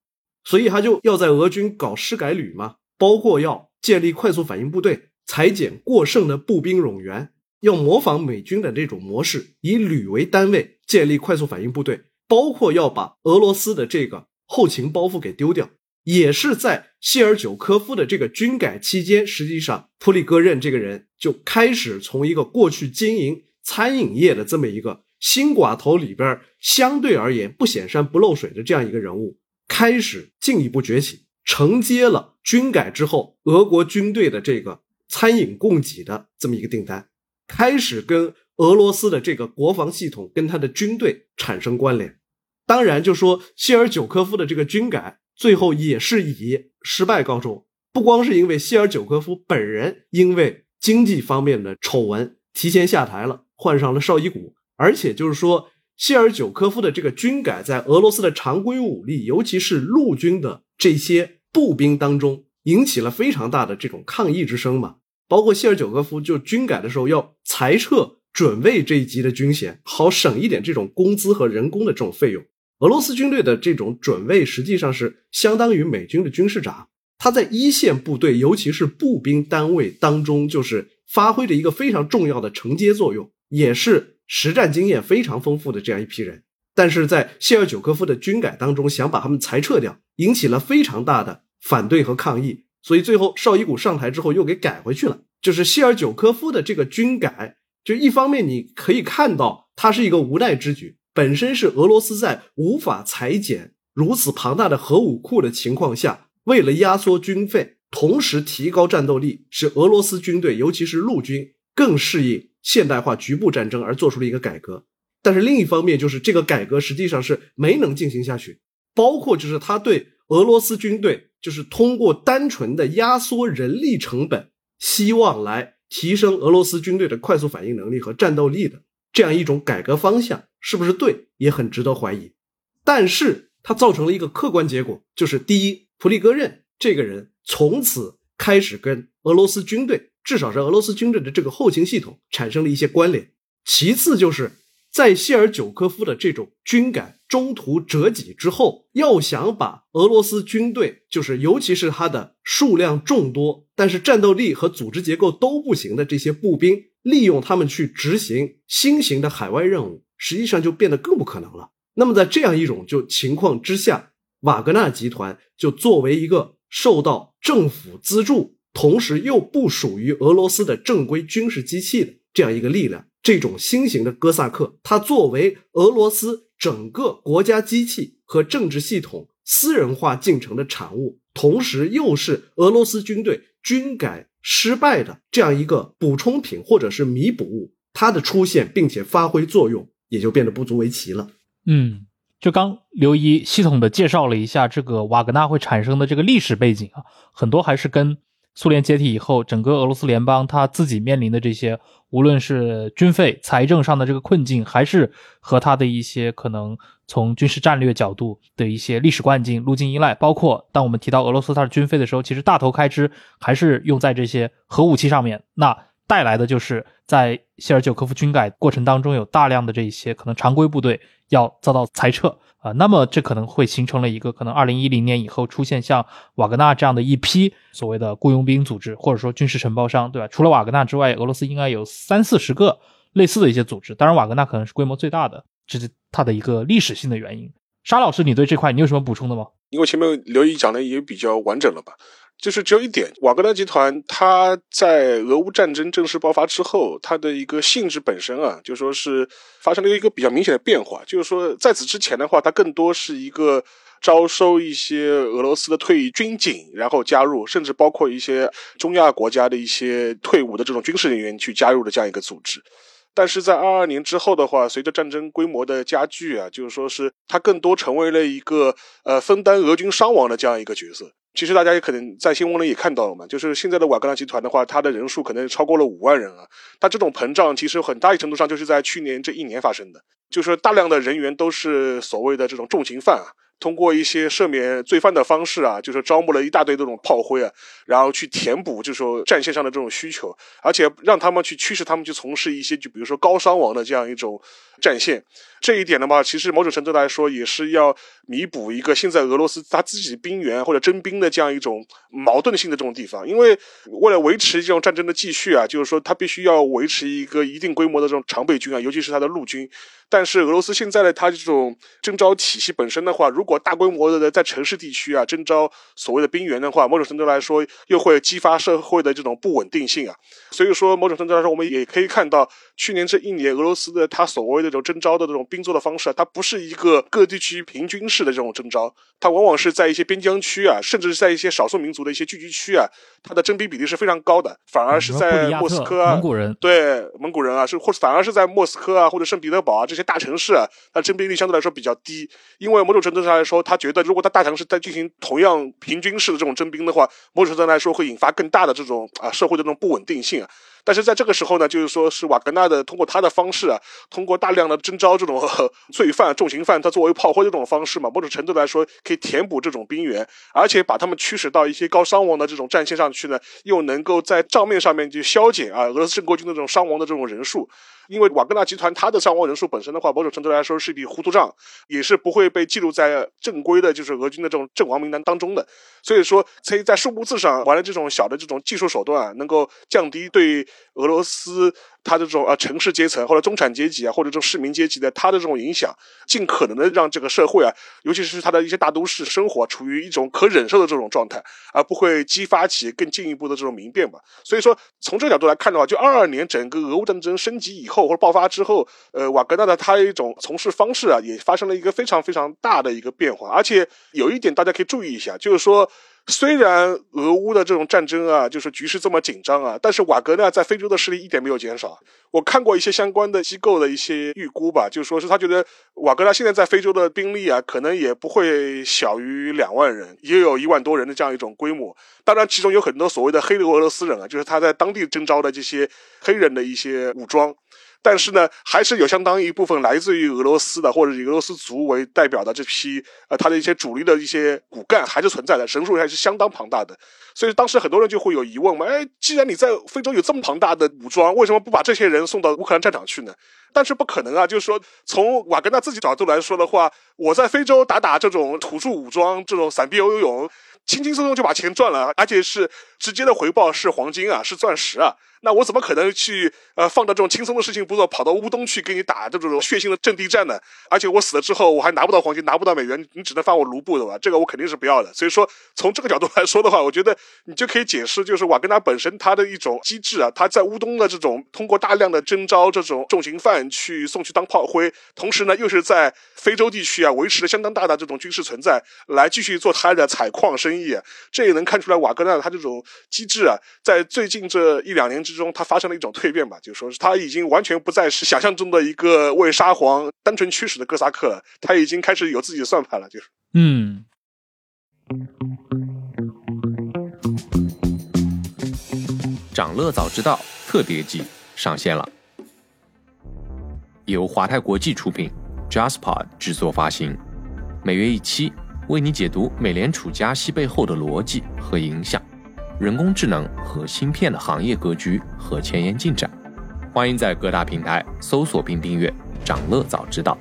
所以他就要在俄军搞师改旅嘛，包括要建立快速反应部队，裁减过剩的步兵冗员，要模仿美军的这种模式，以旅为单位建立快速反应部队，包括要把俄罗斯的这个后勤包袱给丢掉，也是在谢尔久科夫的这个军改期间，实际上普里戈任这个人就开始从一个过去经营餐饮业的这么一个。新寡头里边相对而言不显山不漏水的这样一个人物，开始进一步崛起，承接了军改之后俄国军队的这个餐饮供给的这么一个订单，开始跟俄罗斯的这个国防系统跟他的军队产生关联。当然，就说谢尔久科夫的这个军改最后也是以失败告终，不光是因为谢尔久科夫本人因为经济方面的丑闻提前下台了，换上了绍伊古。而且就是说，谢尔久科夫的这个军改在俄罗斯的常规武力，尤其是陆军的这些步兵当中，引起了非常大的这种抗议之声嘛。包括谢尔久科夫就军改的时候要裁撤准尉这一级的军衔，好省一点这种工资和人工的这种费用。俄罗斯军队的这种准尉实际上是相当于美军的军事长，他在一线部队，尤其是步兵单位当中，就是发挥着一个非常重要的承接作用，也是。实战经验非常丰富的这样一批人，但是在谢尔久科夫的军改当中，想把他们裁撤掉，引起了非常大的反对和抗议，所以最后绍伊古上台之后又给改回去了。就是谢尔久科夫的这个军改，就一方面你可以看到它是一个无奈之举，本身是俄罗斯在无法裁减如此庞大的核武库的情况下，为了压缩军费，同时提高战斗力，使俄罗斯军队尤其是陆军更适应。现代化局部战争而做出了一个改革，但是另一方面就是这个改革实际上是没能进行下去，包括就是他对俄罗斯军队就是通过单纯的压缩人力成本，希望来提升俄罗斯军队的快速反应能力和战斗力的这样一种改革方向是不是对，也很值得怀疑。但是它造成了一个客观结果，就是第一，普里戈任这个人从此开始跟俄罗斯军队。至少是俄罗斯军队的这个后勤系统产生了一些关联。其次就是在谢尔久科夫的这种军改中途折戟之后，要想把俄罗斯军队，就是尤其是它的数量众多，但是战斗力和组织结构都不行的这些步兵，利用他们去执行新型的海外任务，实际上就变得更不可能了。那么在这样一种就情况之下，瓦格纳集团就作为一个受到政府资助，同时又不属于俄罗斯的正规军事机器的这样一个力量。这种新型的哥萨克，它作为俄罗斯整个国家机器和政治系统私人化进程的产物，同时又是俄罗斯军队军改失败的这样一个补充品或者是弥补物，它的出现并且发挥作用，也就变得不足为奇了。嗯，就刚刘一系统的介绍了一下这个瓦格纳会产生的这个历史背景啊，很多还是跟苏联解体以后，整个俄罗斯联邦它自己面临的这些。无论是军费、财政上的这个困境，还是和他的一些可能从军事战略角度的一些历史惯境、路径依赖，包括当我们提到俄罗斯它的军费的时候，其实大头开支还是用在这些核武器上面。那带来的就是在谢尔久科夫军改过程当中，有大量的这些可能常规部队要遭到裁撤。啊，那么这可能会形成了一个可能，二零一零年以后出现像瓦格纳这样的一批所谓的雇佣兵组织，或者说军事承包商，对吧？除了瓦格纳之外，俄罗斯应该有三四十个类似的一些组织。当然，瓦格纳可能是规模最大的，这是它的一个历史性的原因。沙老师，你对这块你有什么补充的吗？因为前面刘毅讲的也比较完整了吧。就是只有一点，瓦格纳集团它在俄乌战争正式爆发之后，它的一个性质本身啊，就说是发生了一个比较明显的变化。就是说，在此之前的话，它更多是一个招收一些俄罗斯的退役军警，然后加入，甚至包括一些中亚国家的一些退伍的这种军事人员去加入的这样一个组织。但是在二二年之后的话，随着战争规模的加剧啊，就是说是它更多成为了一个呃分担俄军伤亡的这样一个角色。其实大家也可能在新闻里也看到了嘛，就是现在的瓦格纳集团的话，它的人数可能超过了五万人啊。它这种膨胀其实很大一程度上就是在去年这一年发生的，就是大量的人员都是所谓的这种重刑犯啊。通过一些赦免罪犯的方式啊，就是招募了一大堆这种炮灰啊，然后去填补，就是说战线上的这种需求，而且让他们去驱使他们去从事一些，就比如说高伤亡的这样一种战线。这一点的话，其实某种程度来说也是要弥补一个现在俄罗斯他自己兵员或者征兵的这样一种矛盾性的这种地方。因为为了维持这种战争的继续啊，就是说他必须要维持一个一定规模的这种常备军啊，尤其是他的陆军。但是俄罗斯现在的它这种征召体系本身的话，如果大规模的在城市地区啊征召所谓的兵员的话，某种程度来说又会激发社会的这种不稳定性啊。所以说，某种程度来说，我们也可以看到，去年这一年俄罗斯的它所谓的这种征招的这种兵作的方式，它不是一个各地区平均式的这种征招，它往往是在一些边疆区啊，甚至是在一些少数民族的一些聚居区啊，它的征兵比例是非常高的，反而是在莫斯科啊，蒙古人对蒙古人啊，是或者反而是在莫斯科啊或者圣彼得堡啊这些大城市啊，它征兵率相对来说比较低，因为某种程度上来说，他觉得如果他大城市在进行同样平均式的这种征兵的话，某种程度来说会引发更大的这种啊社会的这种不稳定性啊。但是在这个时候呢，就是说是瓦格纳的通过他的方式啊，通过大量的征召这种 罪犯、重刑犯，他作为炮灰这种方式嘛，某种程度来说可以填补这种兵源，而且把他们驱使到一些高伤亡的这种战线上去呢，又能够在账面上面就消减啊俄罗斯正规军的这种伤亡的这种人数。因为瓦格纳集团它的伤亡人数本身的话，某种程度来说是一笔糊涂账，也是不会被记录在正规的，就是俄军的这种阵亡名单当中的。所以说，可以在数目字上玩了这种小的这种技术手段，能够降低对 俄罗斯。他的这种啊，城市阶层或者中产阶级啊，或者这种市民阶级的，他的这种影响，尽可能的让这个社会啊，尤其是他的一些大都市生活处于一种可忍受的这种状态，而不会激发起更进一步的这种民变吧。所以说，从这个角度来看的话，就二二年整个俄乌战争升级以后或者爆发之后，呃，瓦格纳的他一种从事方式啊，也发生了一个非常非常大的一个变化。而且有一点大家可以注意一下，就是说。虽然俄乌的这种战争啊，就是局势这么紧张啊，但是瓦格纳在非洲的势力一点没有减少。我看过一些相关的机构的一些预估吧，就说是他觉得瓦格纳现在在非洲的兵力啊，可能也不会小于两万人，也有一万多人的这样一种规模。当然，其中有很多所谓的黑俄罗斯人啊，就是他在当地征召的这些黑人的一些武装。但是呢，还是有相当一部分来自于俄罗斯的或者以俄罗斯族为代表的这批呃，他的一些主力的一些骨干还是存在的，人数还是相当庞大的。所以当时很多人就会有疑问嘛，哎，既然你在非洲有这么庞大的武装，为什么不把这些人送到乌克兰战场去呢？但是不可能啊，就是说从瓦格纳自己角度来说的话，我在非洲打打这种土著武装，这种散兵游勇。轻轻松松就把钱赚了，而且是直接的回报是黄金啊，是钻石啊。那我怎么可能去呃放着这种轻松的事情不做，跑到乌东去跟你打这种血腥的阵地战呢？而且我死了之后，我还拿不到黄金，拿不到美元，你只能发我卢布对吧？这个我肯定是不要的。所以说，从这个角度来说的话，我觉得你就可以解释，就是瓦格纳本身它的一种机制啊，它在乌东的这种通过大量的征召这种重刑犯去送去当炮灰，同时呢又是在非洲地区啊维持了相当大的这种军事存在，来继续做他的采矿生意。这也能看出来瓦格纳他这种机制啊，在最近这一两年之中，他发生了一种蜕变吧，就说是他已经完全不再是想象中的一个为沙皇单纯驱使的哥萨克了，他已经开始有自己的算盘了，就是。嗯。长乐早知道特别季上线了，由华泰国际出品，JustPod 制作发行，每月一期。为你解读美联储加息背后的逻辑和影响，人工智能和芯片的行业格局和前沿进展。欢迎在各大平台搜索并订阅“长乐早知道”。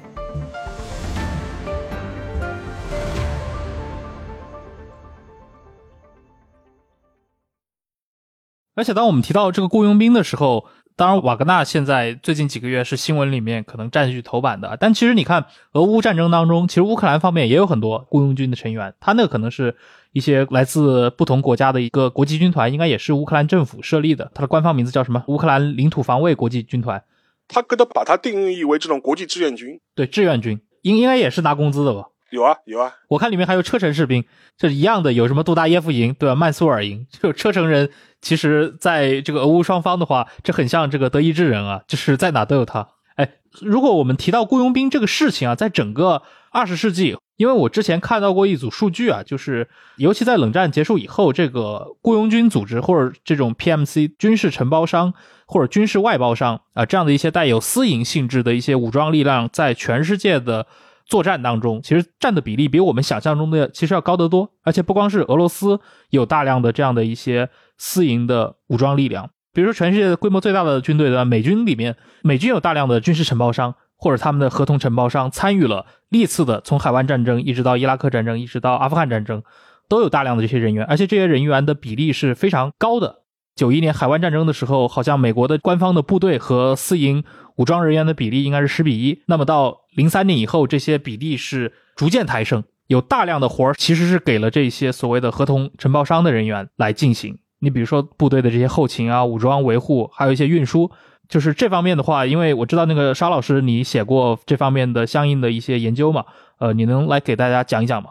而且，当我们提到这个雇佣兵的时候，当然，瓦格纳现在最近几个月是新闻里面可能占据头版的。但其实你看，俄乌战争当中，其实乌克兰方面也有很多雇佣军的成员，他那可能是一些来自不同国家的一个国际军团，应该也是乌克兰政府设立的。它的官方名字叫什么？乌克兰领土防卫国际军团。他给他把它定义为这种国际志愿军。对，志愿军应应该也是拿工资的吧？有啊，有啊。我看里面还有车臣士兵，这一样的，有什么杜达耶夫营，对吧？曼苏尔营，就车臣人。其实，在这个俄乌双方的话，这很像这个德意志人啊，就是在哪都有他。哎，如果我们提到雇佣兵这个事情啊，在整个二十世纪，因为我之前看到过一组数据啊，就是尤其在冷战结束以后，这个雇佣军组织或者这种 PMC 军事承包商或者军事外包商啊，这样的一些带有私营性质的一些武装力量，在全世界的作战当中，其实占的比例比我们想象中的其实要高得多。而且不光是俄罗斯有大量的这样的一些。私营的武装力量，比如说全世界规模最大的军队的美军里面，美军有大量的军事承包商或者他们的合同承包商参与了历次的从海湾战争一直到伊拉克战争一直到阿富汗战争，都有大量的这些人员，而且这些人员的比例是非常高的。九一年海湾战争的时候，好像美国的官方的部队和私营武装人员的比例应该是十比一，那么到零三年以后，这些比例是逐渐抬升，有大量的活儿其实是给了这些所谓的合同承包商的人员来进行。你比如说部队的这些后勤啊、武装维护，还有一些运输，就是这方面的话，因为我知道那个沙老师你写过这方面的相应的一些研究嘛，呃，你能来给大家讲一讲吗？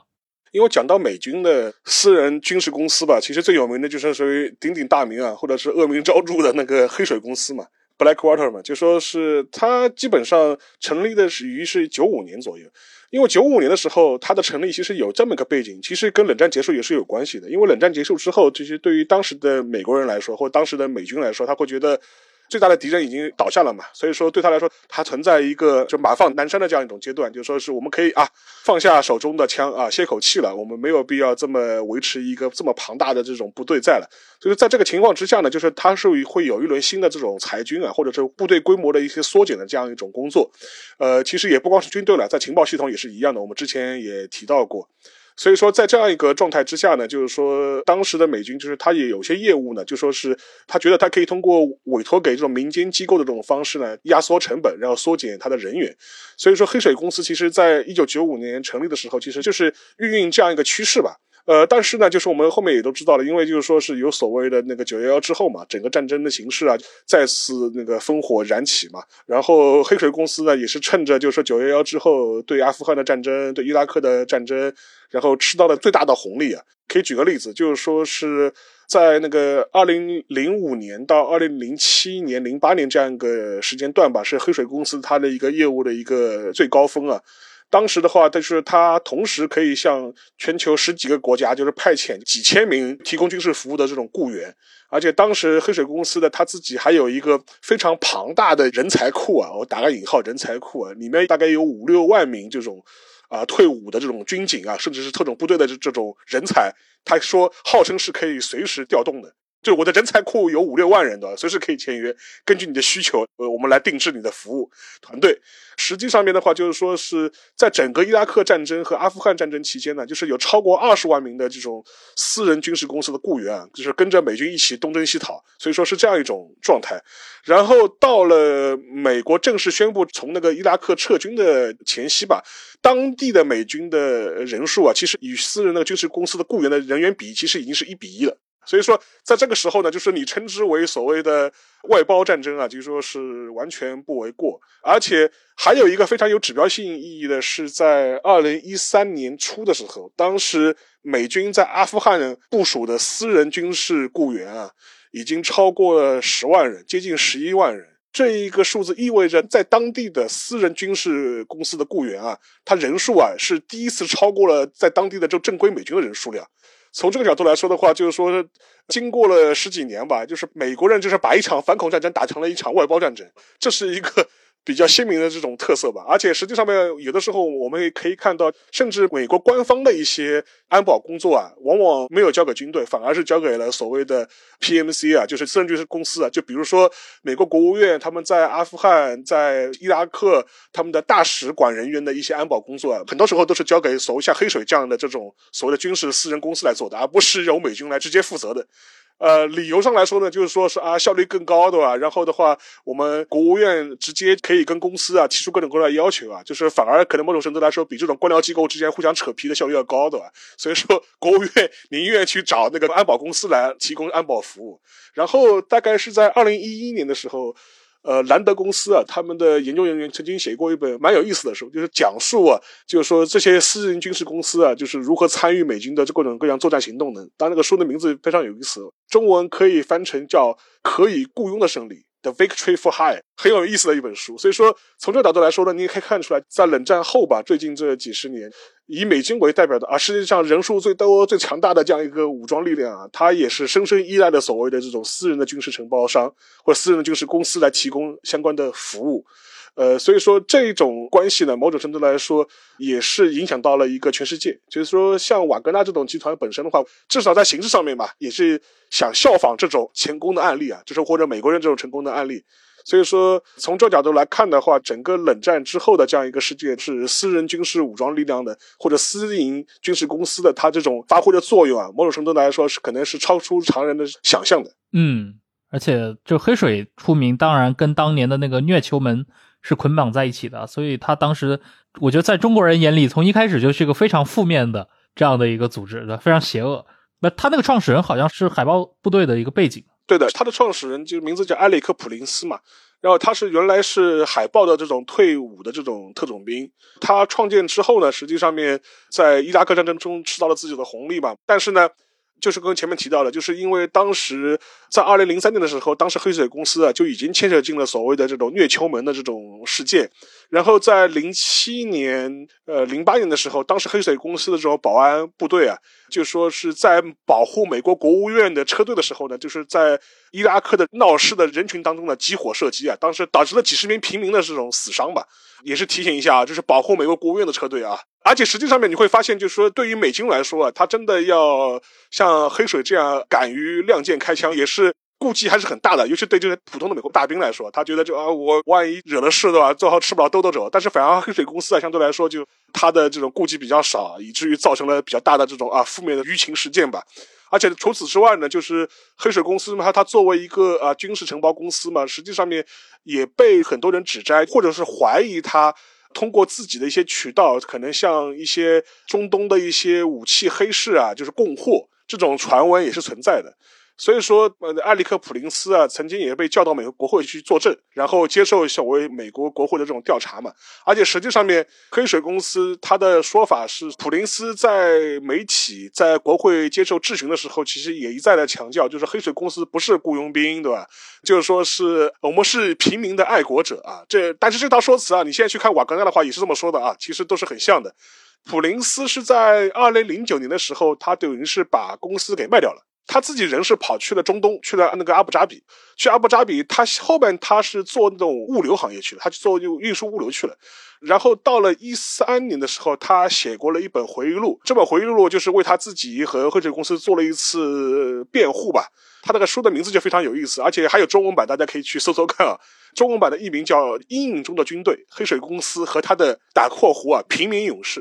因为讲到美军的私人军事公司吧，其实最有名的就是属于鼎鼎大名啊，或者是恶名昭著的那个黑水公司嘛，Blackwater 嘛，就说是它基本上成立的是于是九五年左右。因为九五年的时候，它的成立其实有这么个背景，其实跟冷战结束也是有关系的。因为冷战结束之后，其实对于当时的美国人来说，或当时的美军来说，他会觉得。最大的敌人已经倒下了嘛，所以说对他来说，他存在一个就马放南山的这样一种阶段，就说是我们可以啊放下手中的枪啊歇口气了，我们没有必要这么维持一个这么庞大的这种部队在了。就是在这个情况之下呢，就是他是会有一轮新的这种裁军啊，或者是部队规模的一些缩减的这样一种工作。呃，其实也不光是军队了，在情报系统也是一样的，我们之前也提到过。所以说，在这样一个状态之下呢，就是说，当时的美军就是他也有些业务呢，就说是他觉得他可以通过委托给这种民间机构的这种方式呢，压缩成本，然后缩减他的人员。所以说，黑水公司其实在一九九五年成立的时候，其实就是运用这样一个趋势吧。呃，但是呢，就是我们后面也都知道了，因为就是说是有所谓的那个九幺幺之后嘛，整个战争的形势啊再次那个烽火燃起嘛，然后黑水公司呢也是趁着就是说九幺幺之后对阿富汗的战争、对伊拉克的战争，然后吃到了最大的红利啊。可以举个例子，就是说是在那个二零零五年到二零零七年、零八年这样一个时间段吧，是黑水公司它的一个业务的一个最高峰啊。当时的话，就是他同时可以向全球十几个国家，就是派遣几千名提供军事服务的这种雇员而且当时黑水公司的他自己还有一个非常庞大的人才库啊，我打个引号人才库啊，里面大概有五六万名这种啊退伍的这种军警啊，甚至是特种部队的这这种人才，他说号称是可以随时调动的。就我的人才库有五六万人的，随时可以签约，根据你的需求，呃，我们来定制你的服务团队。实际上面的话，就是说是在整个伊拉克战争和阿富汗战争期间呢，就是有超过二十万名的这种私人军事公司的雇员啊，就是跟着美军一起东征西讨，所以说是这样一种状态。然后到了美国正式宣布从那个伊拉克撤军的前夕吧，当地的美军的人数啊，其实与私人那个军事公司的雇员的人员比，其实已经是一比一了。所以说，在这个时候呢，就是你称之为所谓的外包战争啊，就说是完全不为过。而且还有一个非常有指标性意义的是，在二零一三年初的时候，当时美军在阿富汗部署的私人军事雇员啊，已经超过了十万人，接近十一万人。这一个数字意味着，在当地的私人军事公司的雇员啊，他人数啊是第一次超过了在当地的这正规美军的人数量。从这个角度来说的话，就是说，经过了十几年吧，就是美国人就是把一场反恐战争打成了一场外包战争，这是一个。比较鲜明的这种特色吧，而且实际上面有的时候我们也可以看到，甚至美国官方的一些安保工作啊，往往没有交给军队，反而是交给了所谓的 PMC 啊，就是私人军事公司啊。就比如说美国国务院他们在阿富汗、在伊拉克他们的大使馆人员的一些安保工作啊，很多时候都是交给所谓像黑水这样的这种所谓的军事私人公司来做的，而不是由美军来直接负责的。呃，理由上来说呢，就是说是啊，效率更高，对吧？然后的话，我们国务院直接可以跟公司啊提出各种各样的要求啊，就是反而可能某种程度来说，比这种官僚机构之间互相扯皮的效率要高，对吧？所以说，国务院宁愿去找那个安保公司来提供安保服务。然后大概是在二零一一年的时候。呃，兰德公司啊，他们的研究人员曾经写过一本蛮有意思的书，就是讲述啊，就是说这些私人军事公司啊，就是如何参与美军的这各种各样作战行动的。当然，那个书的名字非常有意思，中文可以翻成叫“可以雇佣的胜利”。The Victory for Hire 很有意思的一本书，所以说从这个角度来说呢，你也可以看出来，在冷战后吧，最近这几十年，以美军为代表的啊，世界上人数最多、最强大的这样一个武装力量啊，它也是深深依赖的所谓的这种私人的军事承包商或者私人的军事公司来提供相关的服务。呃，所以说这种关系呢，某种程度来说也是影响到了一个全世界。就是说，像瓦格纳这种集团本身的话，至少在形式上面吧，也是想效仿这种成功的案例啊，就是或者美国人这种成功的案例。所以说，从这角度来看的话，整个冷战之后的这样一个世界，是私人军事武装力量的或者私营军事公司的它这种发挥的作用啊，某种程度来说是可能是超出常人的想象的。嗯，而且就黑水出名，当然跟当年的那个虐囚门。是捆绑在一起的，所以他当时，我觉得在中国人眼里，从一开始就是一个非常负面的这样的一个组织的，非常邪恶。那他那个创始人好像是海豹部队的一个背景，对的，他的创始人就名字叫埃里克普林斯嘛，然后他是原来是海豹的这种退伍的这种特种兵，他创建之后呢，实际上面在伊拉克战争中吃到了自己的红利嘛，但是呢。就是跟前面提到的，就是因为当时在二零零三年的时候，当时黑水公司啊就已经牵扯进了所谓的这种虐囚门的这种事件，然后在零七年、呃零八年的时候，当时黑水公司的这种保安部队啊，就说是在保护美国国务院的车队的时候呢，就是在伊拉克的闹事的人群当中呢集火射击啊，当时导致了几十名平民的这种死伤吧。也是提醒一下啊，就是保护美国国务院的车队啊，而且实际上面你会发现，就是说对于美军来说啊，他真的要像黑水这样敢于亮剑开枪，也是顾忌还是很大的。尤其对这些普通的美国大兵来说，他觉得就啊，我万一惹了事的话，最后吃不了兜兜走。但是反而黑水公司啊，相对来说就他的这种顾忌比较少，以至于造成了比较大的这种啊负面的舆情事件吧。而且除此之外呢，就是黑水公司嘛，它作为一个啊军事承包公司嘛，实际上面也被很多人指摘，或者是怀疑它通过自己的一些渠道，可能像一些中东的一些武器黑市啊，就是供货这种传闻也是存在的。所以说，呃，艾利克普林斯啊，曾经也被叫到美国国会去作证，然后接受所谓美国国会的这种调查嘛。而且实际上面，黑水公司他的说法是，普林斯在媒体在国会接受质询的时候，其实也一再的强调，就是黑水公司不是雇佣兵，对吧？就是说是我们是平民的爱国者啊。这但是这套说辞啊，你现在去看瓦格纳的话也是这么说的啊，其实都是很像的。普林斯是在二零零九年的时候，他等于是把公司给卖掉了。他自己人是跑去了中东，去了那个阿布扎比，去阿布扎比，他后面他是做那种物流行业去了，他去做运输物流去了。然后到了一三年的时候，他写过了一本回忆录，这本回忆录就是为他自己和黑水公司做了一次辩护吧。他那个书的名字就非常有意思，而且还有中文版，大家可以去搜搜看啊。中文版的译名叫《阴影中的军队：黑水公司和他的打括弧啊平民勇士》。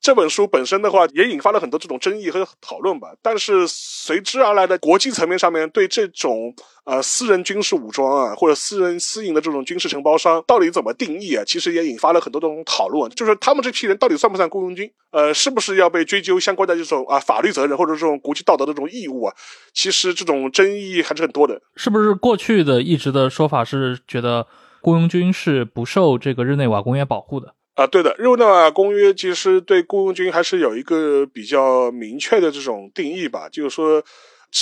这本书本身的话，也引发了很多这种争议和讨论吧。但是随之而来的国际层面上面对这种呃私人军事武装啊，或者私人私营的这种军事承包商到底怎么定义啊，其实也引发了很多这种讨论。就是他们这批人到底算不算雇佣军？呃，是不是要被追究相关的这种啊法律责任或者这种国际道德的这种义务啊？其实这种争议还是很多的。是不是过去的一直的说法是觉得雇佣军是不受这个日内瓦公约保护的？啊，对的，日内瓦公约其实对雇佣军还是有一个比较明确的这种定义吧，就是说，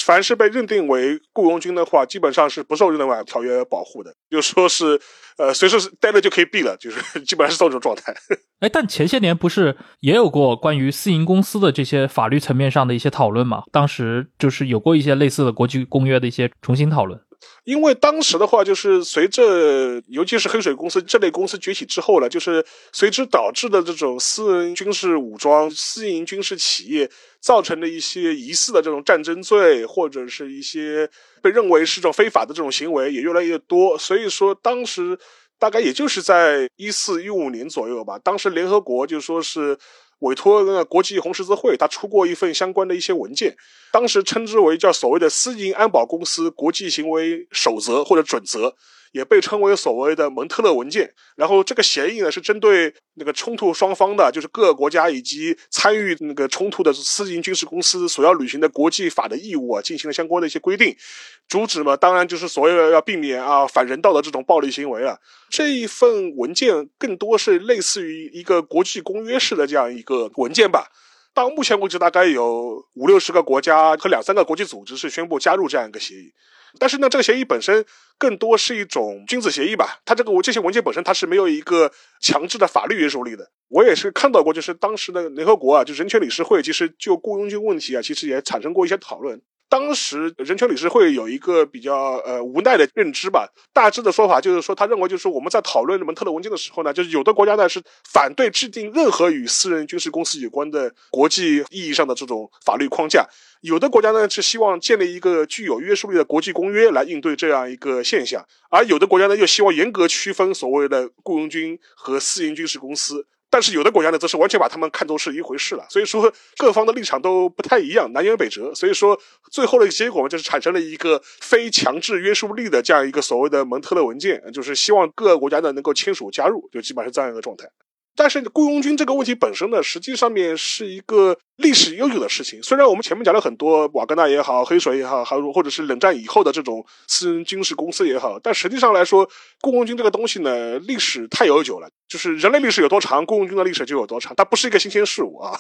凡是被认定为雇佣军的话，基本上是不受日内瓦条约保护的，就说是，呃，随时待着就可以毙了，就是 基本上是这种状态。哎，但前些年不是也有过关于私营公司的这些法律层面上的一些讨论嘛？当时就是有过一些类似的国际公约的一些重新讨论。因为当时的话，就是随着尤其是黑水公司这类公司崛起之后呢，就是随之导致的这种私人军事武装、私营军事企业造成的一些疑似的这种战争罪，或者是一些被认为是种非法的这种行为也越来越多。所以说，当时大概也就是在一四一五年左右吧，当时联合国就说是。委托那个国际红十字会，他出过一份相关的一些文件，当时称之为叫所谓的私营安保公司国际行为守则或者准则。也被称为所谓的蒙特勒文件，然后这个协议呢是针对那个冲突双方的，就是各个国家以及参与那个冲突的私营军事公司所要履行的国际法的义务啊，进行了相关的一些规定。主旨嘛，当然就是所谓要避免啊反人道的这种暴力行为啊。这一份文件更多是类似于一个国际公约式的这样一个文件吧。到目前为止，大概有五六十个国家和两三个国际组织是宣布加入这样一个协议。但是呢，这个协议本身更多是一种君子协议吧。它这个这些文件本身它是没有一个强制的法律约束力的。我也是看到过，就是当时的联合国啊，就人权理事会，其实就雇佣军问题啊，其实也产生过一些讨论。当时人权理事会有一个比较呃无奈的认知吧，大致的说法就是说，他认为就是我们在讨论蒙特勒文件的时候呢，就是有的国家呢是反对制定任何与私人军事公司有关的国际意义上的这种法律框架，有的国家呢是希望建立一个具有约束力的国际公约来应对这样一个现象，而有的国家呢又希望严格区分所谓的雇佣军和私营军事公司。但是有的国家呢，则是完全把他们看作是一回事了，所以说各方的立场都不太一样，南辕北辙。所以说最后的结果就是产生了一个非强制约束力的这样一个所谓的蒙特勒文件，就是希望各个国家呢能够签署加入，就基本上是这样一个状态。但是雇佣军这个问题本身呢，实际上面是一个历史悠久的事情。虽然我们前面讲了很多瓦格纳也好，黑水也好，还有或者是冷战以后的这种私人军事公司也好，但实际上来说，雇佣军这个东西呢，历史太悠久了。就是人类历史有多长，雇佣军的历史就有多长，它不是一个新鲜事物啊。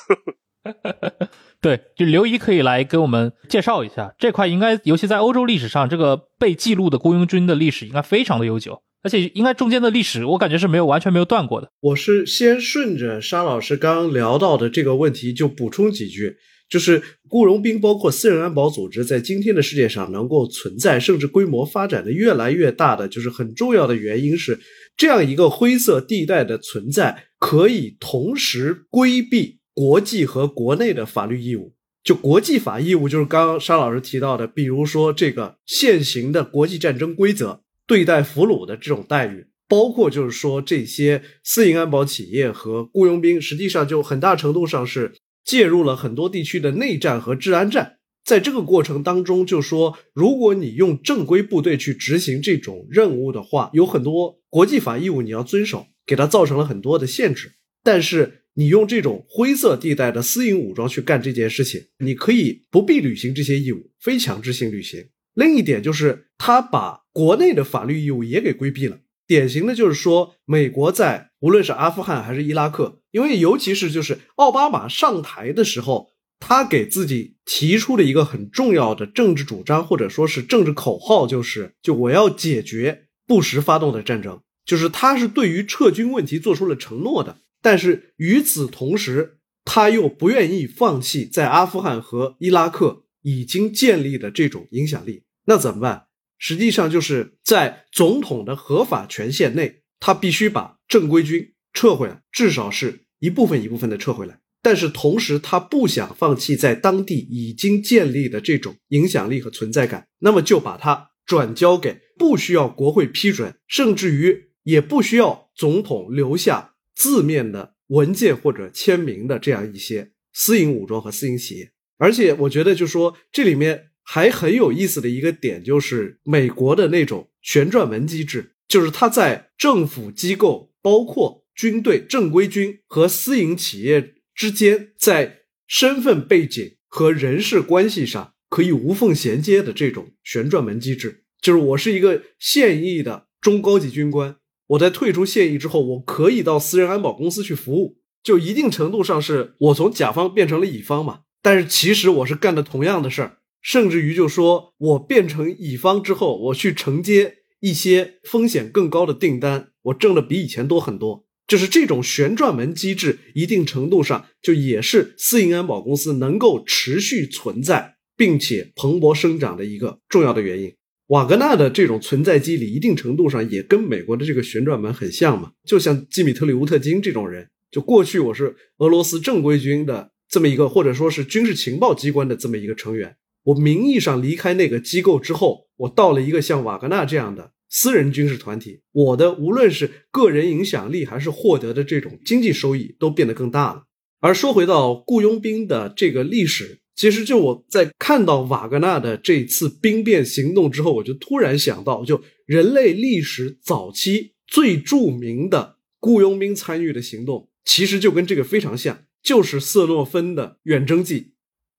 对，就刘姨可以来给我们介绍一下这块，应该尤其在欧洲历史上，这个被记录的雇佣军的历史应该非常的悠久。而且应该中间的历史，我感觉是没有完全没有断过的。我是先顺着沙老师刚刚聊到的这个问题就补充几句，就是雇佣兵包括私人安保组织在今天的世界上能够存在，甚至规模发展的越来越大的，就是很重要的原因是这样一个灰色地带的存在，可以同时规避国际和国内的法律义务。就国际法义务，就是刚刚沙老师提到的，比如说这个现行的国际战争规则。对待俘虏的这种待遇，包括就是说这些私营安保企业和雇佣兵，实际上就很大程度上是介入了很多地区的内战和治安战。在这个过程当中，就说如果你用正规部队去执行这种任务的话，有很多国际法义务你要遵守，给它造成了很多的限制。但是你用这种灰色地带的私营武装去干这件事情，你可以不必履行这些义务，非强制性履行。另一点就是，他把国内的法律义务也给规避了。典型的就是说，美国在无论是阿富汗还是伊拉克，因为尤其是就是奥巴马上台的时候，他给自己提出了一个很重要的政治主张或者说是政治口号，就是就我要解决布什发动的战争，就是他是对于撤军问题做出了承诺的。但是与此同时，他又不愿意放弃在阿富汗和伊拉克。已经建立的这种影响力，那怎么办？实际上就是在总统的合法权限内，他必须把正规军撤回来，至少是一部分一部分的撤回来。但是同时，他不想放弃在当地已经建立的这种影响力和存在感，那么就把它转交给不需要国会批准，甚至于也不需要总统留下字面的文件或者签名的这样一些私营武装和私营企业。而且，我觉得就说这里面还很有意思的一个点，就是美国的那种旋转门机制，就是它在政府机构，包括军队正规军和私营企业。之间在身份背景和人事关系上可以无缝衔接的这种旋转门机制，就是我是一个现役的中高级军官，我在退出现役之后，我可以到私人安保公司去服务，就一定程度上是我从甲方变成了乙方嘛。但是其实我是干的同样的事儿，甚至于就说我变成乙方之后，我去承接一些风险更高的订单，我挣的比以前多很多。就是这种旋转门机制，一定程度上就也是私营安保公司能够持续存在并且蓬勃生长的一个重要的原因。瓦格纳的这种存在机理，一定程度上也跟美国的这个旋转门很像嘛。就像基米特里乌特金这种人，就过去我是俄罗斯正规军的这么一个，或者说是军事情报机关的这么一个成员。我名义上离开那个机构之后，我到了一个像瓦格纳这样的。私人军事团体，我的无论是个人影响力，还是获得的这种经济收益，都变得更大了。而说回到雇佣兵的这个历史，其实就我在看到瓦格纳的这次兵变行动之后，我就突然想到，就人类历史早期最著名的雇佣兵参与的行动，其实就跟这个非常像，就是色诺芬的远征记。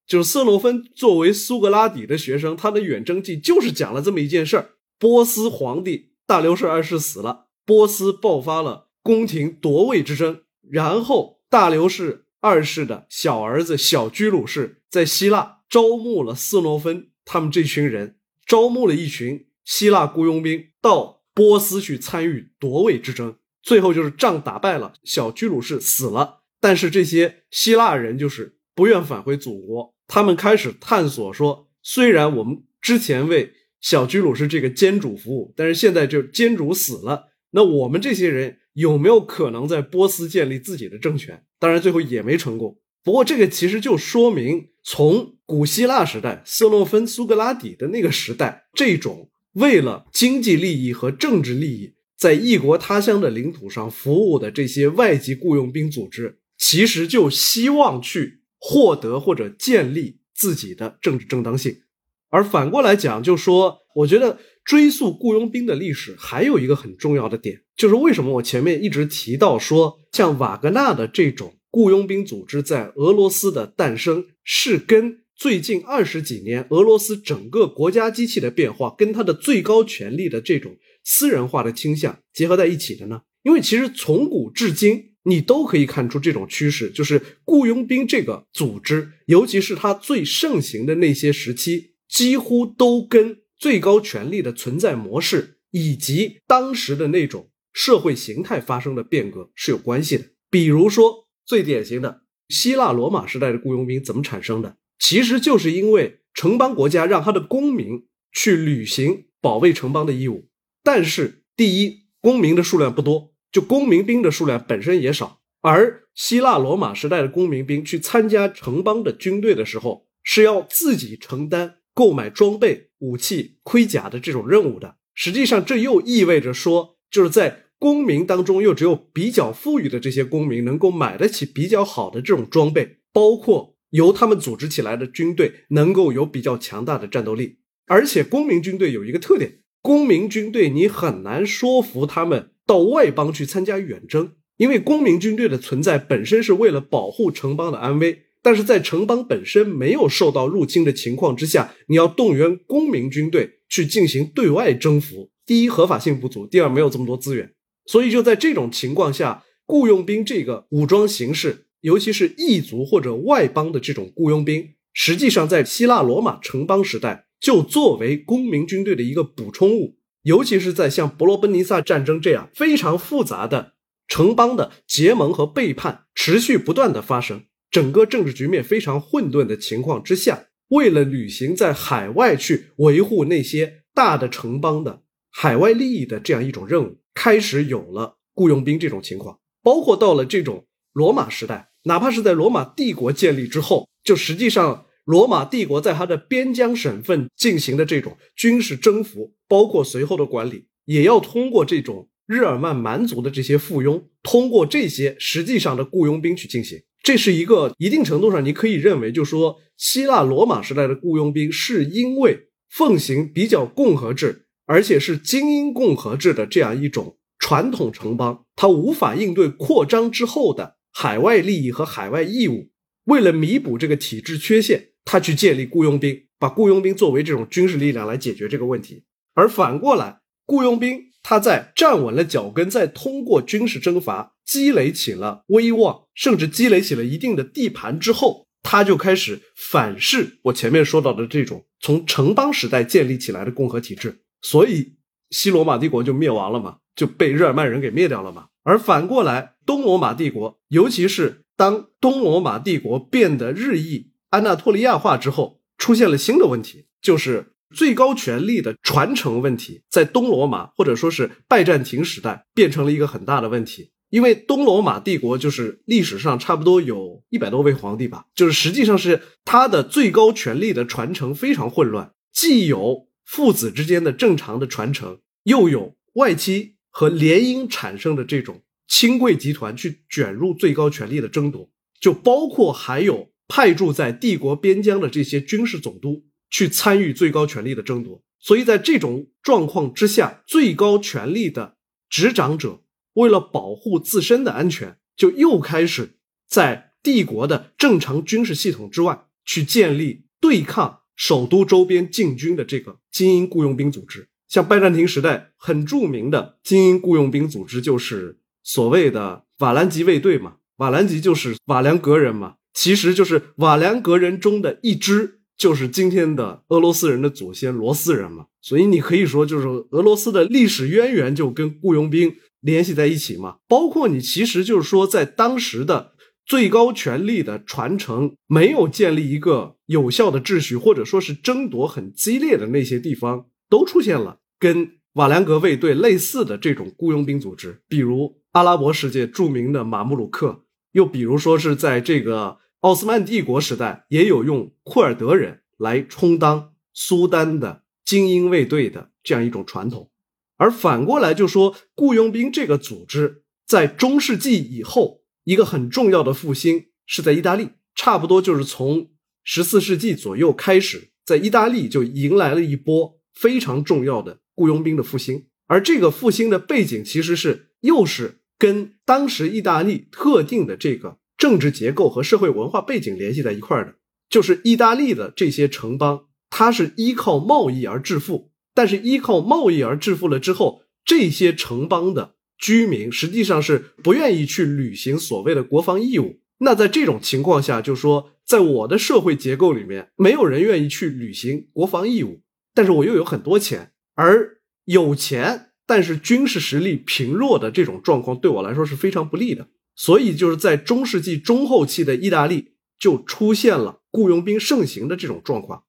就是色诺芬作为苏格拉底的学生，他的远征记就是讲了这么一件事儿。波斯皇帝大流士二世死了，波斯爆发了宫廷夺位之争。然后大流士二世的小儿子小居鲁士在希腊招募了色诺芬他们这群人，招募了一群希腊雇佣兵到波斯去参与夺位之争。最后就是仗打败了，小居鲁士死了。但是这些希腊人就是不愿返回祖国，他们开始探索说，虽然我们之前为小居鲁士这个监主服务，但是现在就监主死了，那我们这些人有没有可能在波斯建立自己的政权？当然最后也没成功。不过这个其实就说明，从古希腊时代，色诺芬、苏格拉底的那个时代，这种为了经济利益和政治利益，在异国他乡的领土上服务的这些外籍雇佣兵组织，其实就希望去获得或者建立自己的政治正当性。而反过来讲，就说我觉得追溯雇佣兵的历史，还有一个很重要的点，就是为什么我前面一直提到说，像瓦格纳的这种雇佣兵组织在俄罗斯的诞生，是跟最近二十几年俄罗斯整个国家机器的变化，跟它的最高权力的这种私人化的倾向结合在一起的呢？因为其实从古至今，你都可以看出这种趋势，就是雇佣兵这个组织，尤其是它最盛行的那些时期。几乎都跟最高权力的存在模式以及当时的那种社会形态发生的变革是有关系的。比如说，最典型的希腊罗马时代的雇佣兵怎么产生的？其实就是因为城邦国家让他的公民去履行保卫城邦的义务。但是，第一，公民的数量不多，就公民兵的数量本身也少。而希腊罗马时代的公民兵去参加城邦的军队的时候，是要自己承担。购买装备、武器、盔甲的这种任务的，实际上这又意味着说，就是在公民当中，又只有比较富裕的这些公民能够买得起比较好的这种装备，包括由他们组织起来的军队能够有比较强大的战斗力。而且，公民军队有一个特点，公民军队你很难说服他们到外邦去参加远征，因为公民军队的存在本身是为了保护城邦的安危。但是在城邦本身没有受到入侵的情况之下，你要动员公民军队去进行对外征服，第一合法性不足，第二没有这么多资源，所以就在这种情况下，雇佣兵这个武装形式，尤其是异族或者外邦的这种雇佣兵，实际上在希腊罗马城邦时代就作为公民军队的一个补充物，尤其是在像伯罗奔尼撒战争这样非常复杂的城邦的结盟和背叛持续不断的发生。整个政治局面非常混沌的情况之下，为了履行在海外去维护那些大的城邦的海外利益的这样一种任务，开始有了雇佣兵这种情况。包括到了这种罗马时代，哪怕是在罗马帝国建立之后，就实际上罗马帝国在它的边疆省份进行的这种军事征服，包括随后的管理，也要通过这种日耳曼蛮族的这些附庸，通过这些实际上的雇佣兵去进行。这是一个一定程度上，你可以认为，就说希腊罗马时代的雇佣兵是因为奉行比较共和制，而且是精英共和制的这样一种传统城邦，它无法应对扩张之后的海外利益和海外义务。为了弥补这个体制缺陷，他去建立雇佣兵，把雇佣兵作为这种军事力量来解决这个问题。而反过来，雇佣兵他在站稳了脚跟，再通过军事征伐。积累起了威望，甚至积累起了一定的地盘之后，他就开始反噬我前面说到的这种从城邦时代建立起来的共和体制，所以西罗马帝国就灭亡了嘛，就被日耳曼人给灭掉了嘛。而反过来，东罗马帝国，尤其是当东罗马帝国变得日益安纳托利亚化之后，出现了新的问题，就是最高权力的传承问题，在东罗马或者说是拜占庭时代变成了一个很大的问题。因为东罗马帝国就是历史上差不多有一百多位皇帝吧，就是实际上是他的最高权力的传承非常混乱，既有父子之间的正常的传承，又有外戚和联姻产生的这种亲贵集团去卷入最高权力的争夺，就包括还有派驻在帝国边疆的这些军事总督去参与最高权力的争夺，所以在这种状况之下，最高权力的执掌者。为了保护自身的安全，就又开始在帝国的正常军事系统之外，去建立对抗首都周边禁军的这个精英雇佣兵组织。像拜占庭时代很著名的精英雇佣兵组织，就是所谓的瓦兰吉卫队嘛。瓦兰吉就是瓦良格人嘛，其实就是瓦良格人中的一支，就是今天的俄罗斯人的祖先罗斯人嘛。所以你可以说，就是俄罗斯的历史渊源就跟雇佣兵。联系在一起嘛？包括你，其实就是说，在当时的最高权力的传承没有建立一个有效的秩序，或者说是争夺很激烈的那些地方，都出现了跟瓦良格卫队类似的这种雇佣兵组织，比如阿拉伯世界著名的马穆鲁克，又比如说是在这个奥斯曼帝国时代，也有用库尔德人来充当苏丹的精英卫队的这样一种传统。而反过来就说，雇佣兵这个组织在中世纪以后一个很重要的复兴是在意大利，差不多就是从十四世纪左右开始，在意大利就迎来了一波非常重要的雇佣兵的复兴。而这个复兴的背景其实是又是跟当时意大利特定的这个政治结构和社会文化背景联系在一块儿的，就是意大利的这些城邦，它是依靠贸易而致富。但是依靠贸易而致富了之后，这些城邦的居民实际上是不愿意去履行所谓的国防义务。那在这种情况下，就说在我的社会结构里面，没有人愿意去履行国防义务。但是我又有很多钱，而有钱但是军事实力贫弱的这种状况对我来说是非常不利的。所以就是在中世纪中后期的意大利就出现了雇佣兵盛行的这种状况，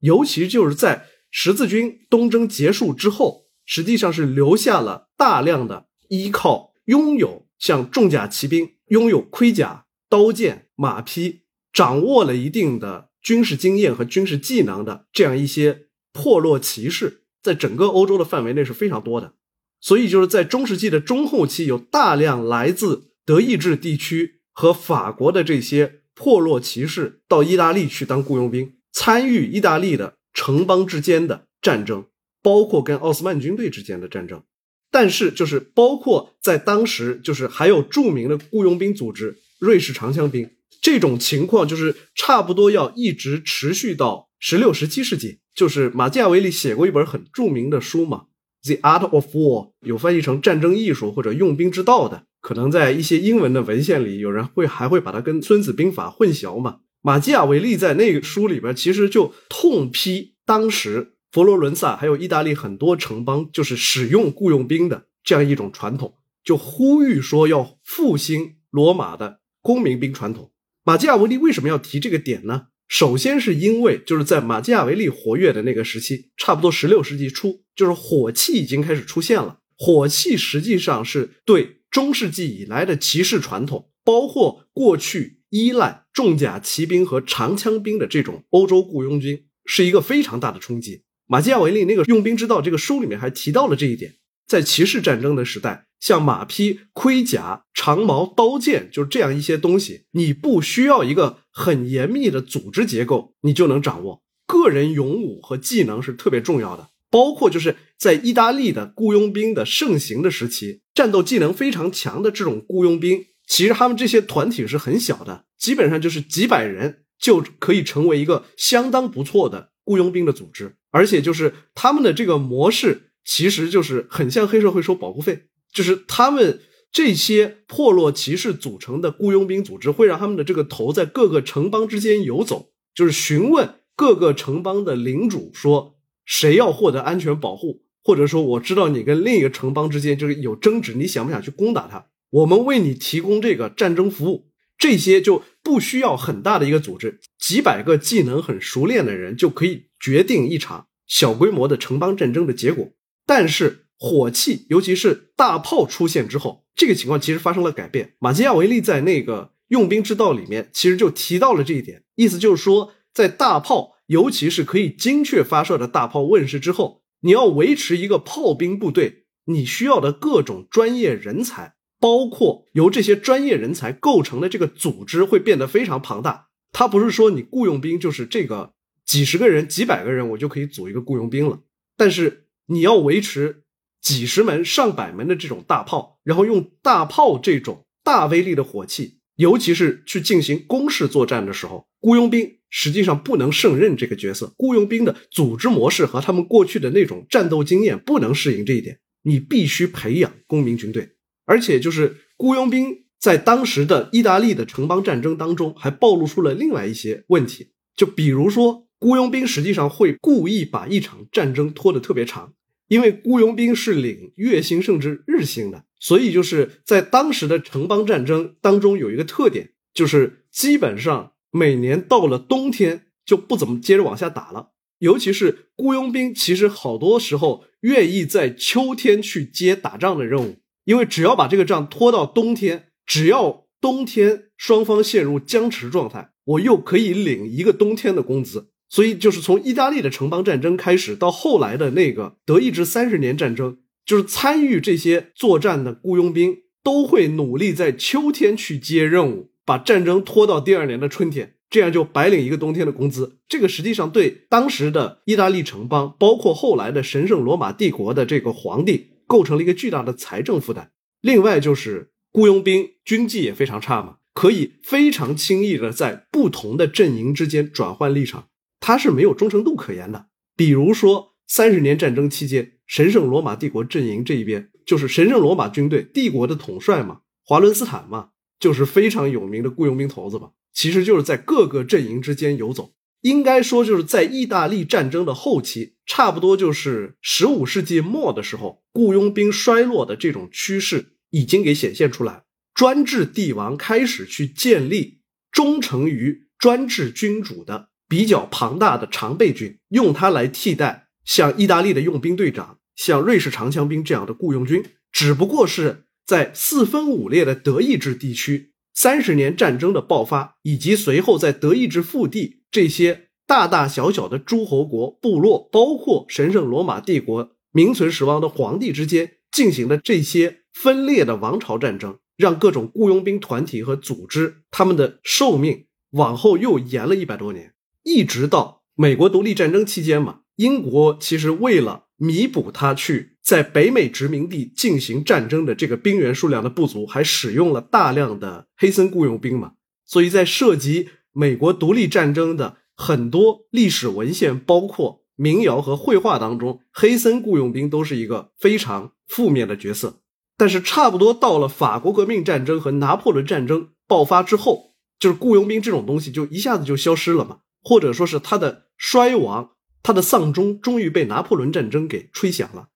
尤其就是在。十字军东征结束之后，实际上是留下了大量的依靠拥有像重甲骑兵、拥有盔甲、刀剑、马匹，掌握了一定的军事经验和军事技能的这样一些破落骑士，在整个欧洲的范围内是非常多的。所以就是在中世纪的中后期，有大量来自德意志地区和法国的这些破落骑士到意大利去当雇佣兵，参与意大利的。城邦之间的战争，包括跟奥斯曼军队之间的战争，但是就是包括在当时，就是还有著名的雇佣兵组织瑞士长枪兵这种情况，就是差不多要一直持续到十六、十七世纪。就是马基雅维利写过一本很著名的书嘛，《The Art of War》，有翻译成《战争艺术》或者《用兵之道》的，可能在一些英文的文献里，有人会还会把它跟《孙子兵法》混淆嘛。马基雅维利在那个书里边，其实就痛批当时佛罗伦萨还有意大利很多城邦，就是使用雇佣兵的这样一种传统，就呼吁说要复兴罗马的公民兵传统。马基雅维利为什么要提这个点呢？首先是因为就是在马基雅维利活跃的那个时期，差不多十六世纪初，就是火器已经开始出现了。火器实际上是对中世纪以来的骑士传统，包括过去依赖重甲骑兵和长枪兵的这种欧洲雇佣军，是一个非常大的冲击。马基雅维利那个《用兵之道》这个书里面还提到了这一点，在骑士战争的时代，像马匹、盔甲、长矛、刀剑，就是这样一些东西，你不需要一个很严密的组织结构，你就能掌握。个人勇武和技能是特别重要的，包括就是在意大利的雇佣兵的盛行的时期，战斗技能非常强的这种雇佣兵，其实他们这些团体是很小的，基本上就是几百人就可以成为一个相当不错的雇佣兵的组织。而且就是他们的这个模式，其实就是很像黑社会收保护费，就是他们这些破落骑士组成的雇佣兵组织，会让他们的这个头在各个城邦之间游走，就是询问各个城邦的领主说谁要获得安全保护，或者说我知道你跟另一个城邦之间就是有争执，你想不想去攻打他？我们为你提供这个战争服务，这些就不需要很大的一个组织，几百个技能很熟练的人就可以。决定一场小规模的城邦战争的结果，但是火器，尤其是大炮出现之后，这个情况其实发生了改变。马基亚维利在那个《用兵之道》里面其实就提到了这一点，意思就是说，在大炮，尤其是可以精确发射的大炮问世之后，你要维持一个炮兵部队，你需要的各种专业人才，包括由这些专业人才构成的这个组织会变得非常庞大。它不是说你雇佣兵就是这个。几十个人、几百个人，我就可以组一个雇佣兵了。但是你要维持几十门、上百门的这种大炮，然后用大炮这种大威力的火器，尤其是去进行攻势作战的时候，雇佣兵实际上不能胜任这个角色。雇佣兵的组织模式和他们过去的那种战斗经验不能适应这一点。你必须培养公民军队，而且就是雇佣兵在当时的意大利的城邦战争当中，还暴露出了另外一些问题，就比如说。雇佣兵实际上会故意把一场战争拖得特别长，因为雇佣兵是领月薪甚至日薪的，所以就是在当时的城邦战争当中有一个特点，就是基本上每年到了冬天就不怎么接着往下打了。尤其是雇佣兵，其实好多时候愿意在秋天去接打仗的任务，因为只要把这个仗拖到冬天，只要冬天双方陷入僵持状态，我又可以领一个冬天的工资。所以，就是从意大利的城邦战争开始，到后来的那个德意志三十年战争，就是参与这些作战的雇佣兵都会努力在秋天去接任务，把战争拖到第二年的春天，这样就白领一个冬天的工资。这个实际上对当时的意大利城邦，包括后来的神圣罗马帝国的这个皇帝，构成了一个巨大的财政负担。另外，就是雇佣兵军纪也非常差嘛，可以非常轻易的在不同的阵营之间转换立场。他是没有忠诚度可言的。比如说，三十年战争期间，神圣罗马帝国阵营这一边就是神圣罗马军队帝国的统帅嘛，华伦斯坦嘛，就是非常有名的雇佣兵头子吧。其实就是在各个阵营之间游走。应该说，就是在意大利战争的后期，差不多就是十五世纪末的时候，雇佣兵衰落的这种趋势已经给显现出来。专制帝王开始去建立忠诚于专制君主的。比较庞大的常备军，用它来替代像意大利的佣兵队长、像瑞士长枪兵这样的雇佣军，只不过是在四分五裂的德意志地区，三十年战争的爆发，以及随后在德意志腹地这些大大小小的诸侯国、部落，包括神圣罗马帝国名存实亡的皇帝之间进行的这些分裂的王朝战争，让各种雇佣兵团体和组织他们的寿命往后又延了一百多年。一直到美国独立战争期间嘛，英国其实为了弥补他去在北美殖民地进行战争的这个兵员数量的不足，还使用了大量的黑森雇佣兵嘛。所以在涉及美国独立战争的很多历史文献，包括民谣和绘画当中，黑森雇佣兵都是一个非常负面的角色。但是差不多到了法国革命战争和拿破仑战争爆发之后，就是雇佣兵这种东西就一下子就消失了嘛。或者说是他的衰亡，他的丧钟终于被拿破仑战争给吹响了，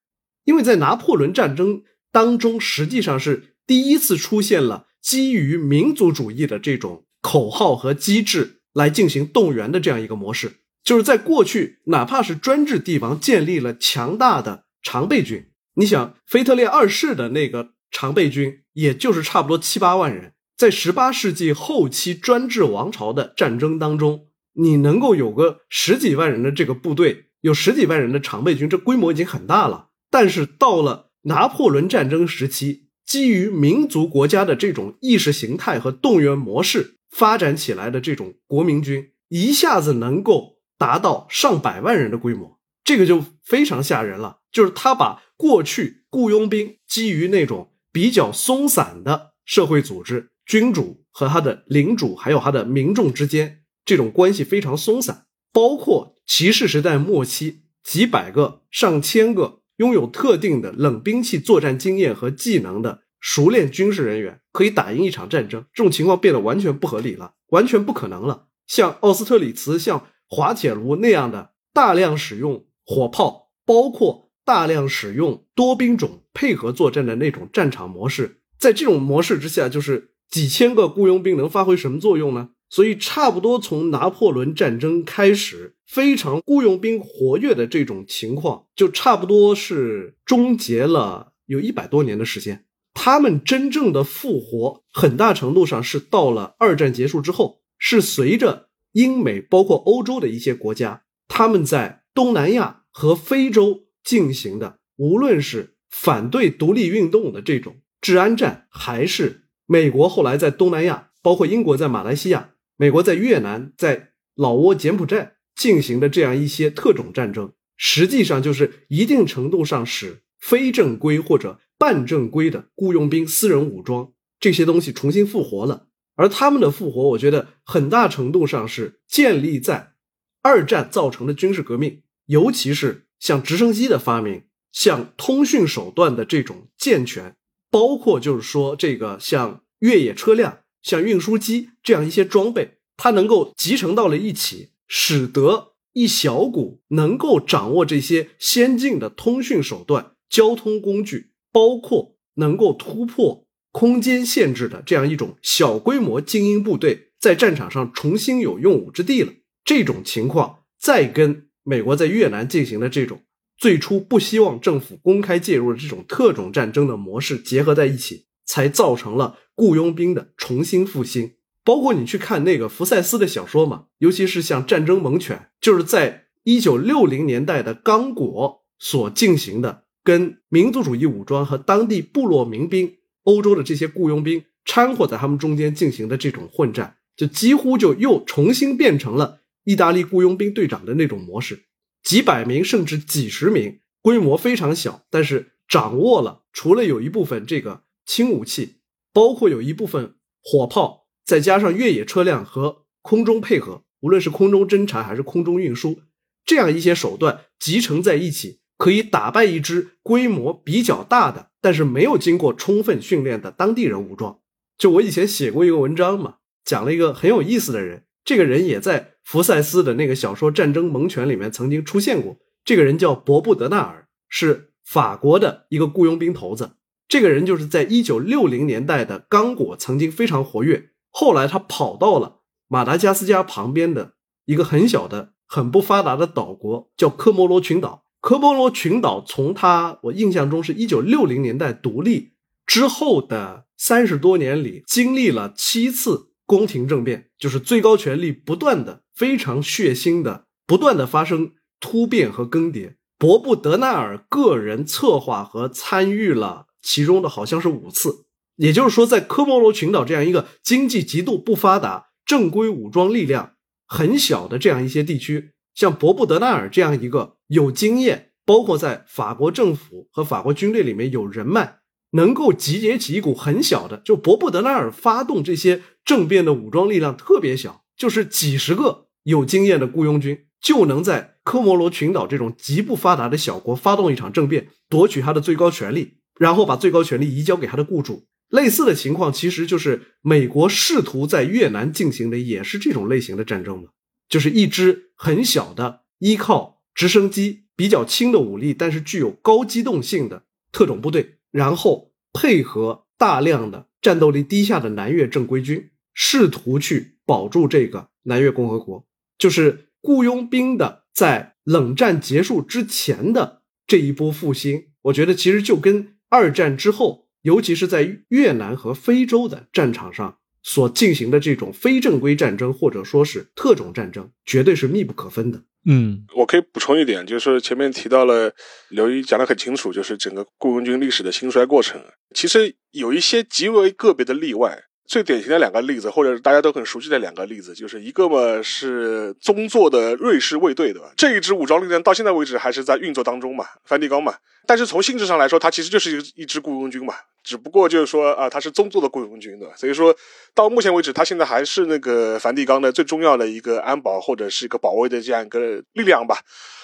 因为在拿破仑战争当中，实际上是第一次出现了基于民族主义的这种口号和机制来进行动员的这样一个模式。就是在过去，哪怕是专制帝王建立了强大的常备军，你想，腓特烈二世的那个常备军，也就是差不多七八万人。在十八世纪后期专制王朝的战争当中，你能够有个十几万人的这个部队，有十几万人的常备军，这规模已经很大了。但是到了拿破仑战争时期，基于民族国家的这种意识形态和动员模式发展起来的这种国民军，一下子能够达到上百万人的规模，这个就非常吓人了。就是他把过去雇佣兵基于那种比较松散的社会组织。君主和他的领主，还有他的民众之间，这种关系非常松散。包括骑士时代末期，几百个、上千个拥有特定的冷兵器作战经验和技能的熟练军事人员，可以打赢一场战争。这种情况变得完全不合理了，完全不可能了。像奥斯特里茨、像滑铁卢那样的大量使用火炮，包括大量使用多兵种配合作战的那种战场模式，在这种模式之下，就是。几千个雇佣兵能发挥什么作用呢？所以，差不多从拿破仑战争开始，非常雇佣兵活跃的这种情况，就差不多是终结了有一百多年的时间。他们真正的复活，很大程度上是到了二战结束之后，是随着英美包括欧洲的一些国家，他们在东南亚和非洲进行的，无论是反对独立运动的这种治安战，还是。美国后来在东南亚，包括英国在马来西亚，美国在越南、在老挝、柬埔寨进行的这样一些特种战争，实际上就是一定程度上使非正规或者半正规的雇佣兵、私人武装这些东西重新复活了。而他们的复活，我觉得很大程度上是建立在二战造成的军事革命，尤其是像直升机的发明、像通讯手段的这种健全。包括就是说，这个像越野车辆、像运输机这样一些装备，它能够集成到了一起，使得一小股能够掌握这些先进的通讯手段、交通工具，包括能够突破空间限制的这样一种小规模精英部队，在战场上重新有用武之地了。这种情况，再跟美国在越南进行的这种。最初不希望政府公开介入的这种特种战争的模式结合在一起，才造成了雇佣兵的重新复兴。包括你去看那个福赛斯的小说嘛，尤其是像《战争猛犬》，就是在一九六零年代的刚果所进行的，跟民族主义武装和当地部落民兵、欧洲的这些雇佣兵掺和在他们中间进行的这种混战，就几乎就又重新变成了意大利雇佣兵队长的那种模式。几百名甚至几十名，规模非常小，但是掌握了除了有一部分这个轻武器，包括有一部分火炮，再加上越野车辆和空中配合，无论是空中侦察还是空中运输，这样一些手段集成在一起，可以打败一支规模比较大的，但是没有经过充分训练的当地人武装。就我以前写过一个文章嘛，讲了一个很有意思的人。这个人也在福赛斯的那个小说《战争猛犬》里面曾经出现过。这个人叫伯布德纳尔，是法国的一个雇佣兵头子。这个人就是在一九六零年代的刚果曾经非常活跃，后来他跑到了马达加斯加旁边的一个很小的、很不发达的岛国，叫科摩罗群岛。科摩罗群岛从他我印象中是一九六零年代独立之后的三十多年里，经历了七次。宫廷政变就是最高权力不断的、非常血腥的、不断的发生突变和更迭。伯布德纳尔个人策划和参与了其中的好像是五次，也就是说，在科摩罗群岛这样一个经济极度不发达、正规武装力量很小的这样一些地区，像博布德纳尔这样一个有经验，包括在法国政府和法国军队里面有人脉。能够集结起一股很小的，就博布德纳尔发动这些政变的武装力量特别小，就是几十个有经验的雇佣军，就能在科摩罗群岛这种极不发达的小国发动一场政变，夺取他的最高权力，然后把最高权力移交给他的雇主。类似的情况，其实就是美国试图在越南进行的，也是这种类型的战争嘛，就是一支很小的依靠直升机比较轻的武力，但是具有高机动性的特种部队。然后配合大量的战斗力低下的南越正规军，试图去保住这个南越共和国，就是雇佣兵的在冷战结束之前的这一波复兴。我觉得其实就跟二战之后，尤其是在越南和非洲的战场上所进行的这种非正规战争，或者说是特种战争，绝对是密不可分的。嗯，我可以补充一点，就是前面提到了刘一讲的很清楚，就是整个雇佣军历史的兴衰过程。其实有一些极为个别的例外。最典型的两个例子，或者大家都很熟悉的两个例子，就是一个嘛是宗座的瑞士卫队，对吧？这一支武装力量到现在为止还是在运作当中嘛，梵蒂冈嘛。但是从性质上来说，它其实就是一一支雇佣军嘛，只不过就是说啊，它是宗座的雇佣军，对吧？所以说到目前为止，它现在还是那个梵蒂冈的最重要的一个安保或者是一个保卫的这样一个力量吧。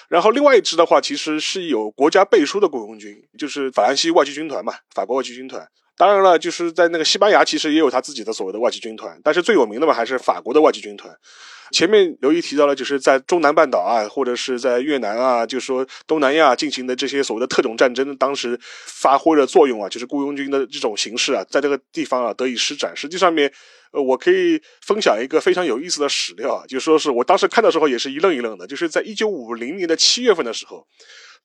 然后另外一支的话，其实是有国家背书的雇佣军，就是法兰西外籍军团嘛，法国外籍军团。当然了，就是在那个西班牙，其实也有他自己的所谓的外籍军团，但是最有名的嘛还是法国的外籍军团。前面刘毅提到了，就是在中南半岛啊，或者是在越南啊，就是说东南亚进行的这些所谓的特种战争，当时发挥了作用啊，就是雇佣军的这种形式啊，在这个地方啊得以施展。实际上面，呃，我可以分享一个非常有意思的史料啊，就说是我当时看的时候也是一愣一愣的，就是在一九五零年的七月份的时候。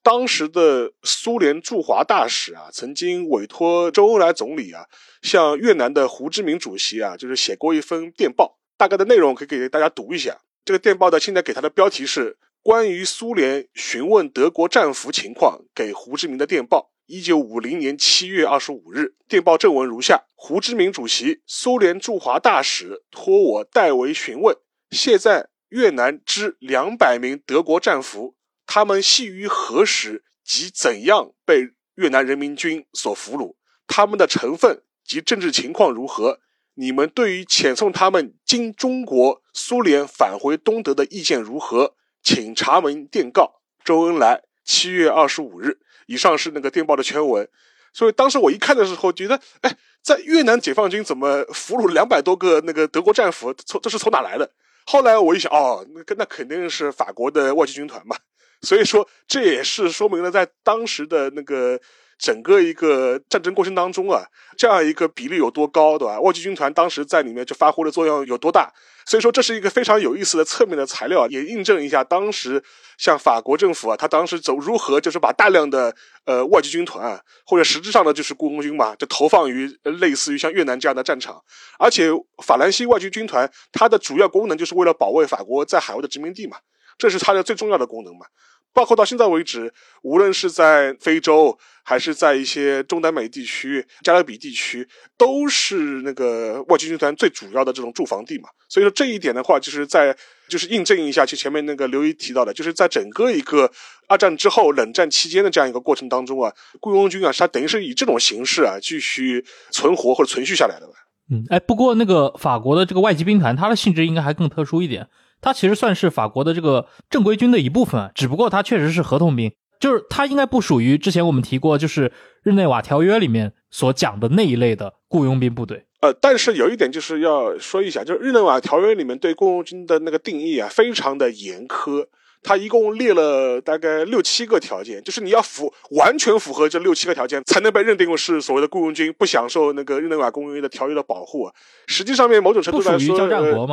当时的苏联驻华大使啊，曾经委托周恩来总理啊，向越南的胡志明主席啊，就是写过一封电报。大概的内容可以给大家读一下。这个电报的现在给他的标题是“关于苏联询问德国战俘情况给胡志明的电报”。一九五零年七月二十五日，电报正文如下：胡志明主席，苏联驻华大使托我代为询问，现在越南之两百名德国战俘。他们系于何时及怎样被越南人民军所俘虏？他们的成分及政治情况如何？你们对于遣送他们经中国、苏联返回东德的意见如何？请查明电告。周恩来，七月二十五日。以上是那个电报的全文。所以当时我一看的时候，觉得，哎，在越南解放军怎么俘虏两百多个那个德国战俘？从这是从哪来的？后来我一想，哦，那那肯定是法国的外籍军团嘛。所以说，这也是说明了在当时的那个整个一个战争过程当中啊，这样一个比例有多高，对吧？外籍军团当时在里面就发挥的作用有多大？所以说，这是一个非常有意思的侧面的材料，也印证一下当时像法国政府啊，他当时走如何就是把大量的呃外籍军团啊，或者实质上的就是雇佣军嘛，就投放于类似于像越南这样的战场。而且法兰西外籍军团它的主要功能就是为了保卫法国在海外的殖民地嘛，这是它的最重要的功能嘛。包括到现在为止，无论是在非洲，还是在一些中南美地区、加勒比地区，都是那个外籍军团最主要的这种驻防地嘛。所以说这一点的话，就是在就是印证一下，就前面那个刘一提到的，就是在整个一个二战之后、冷战期间的这样一个过程当中啊，雇佣军啊，它等于是以这种形式啊继续存活或者存续下来的吧。嗯，哎，不过那个法国的这个外籍兵团，它的性质应该还更特殊一点。它其实算是法国的这个正规军的一部分，只不过它确实是合同兵，就是它应该不属于之前我们提过，就是日内瓦条约里面所讲的那一类的雇佣兵部队。呃，但是有一点就是要说一下，就是日内瓦条约里面对雇佣军的那个定义啊，非常的严苛。他一共列了大概六七个条件，就是你要符完全符合这六七个条件，才能被认定为是所谓的雇佣军，不享受那个日内瓦公约的条约的保护。实际上面某种程度来说，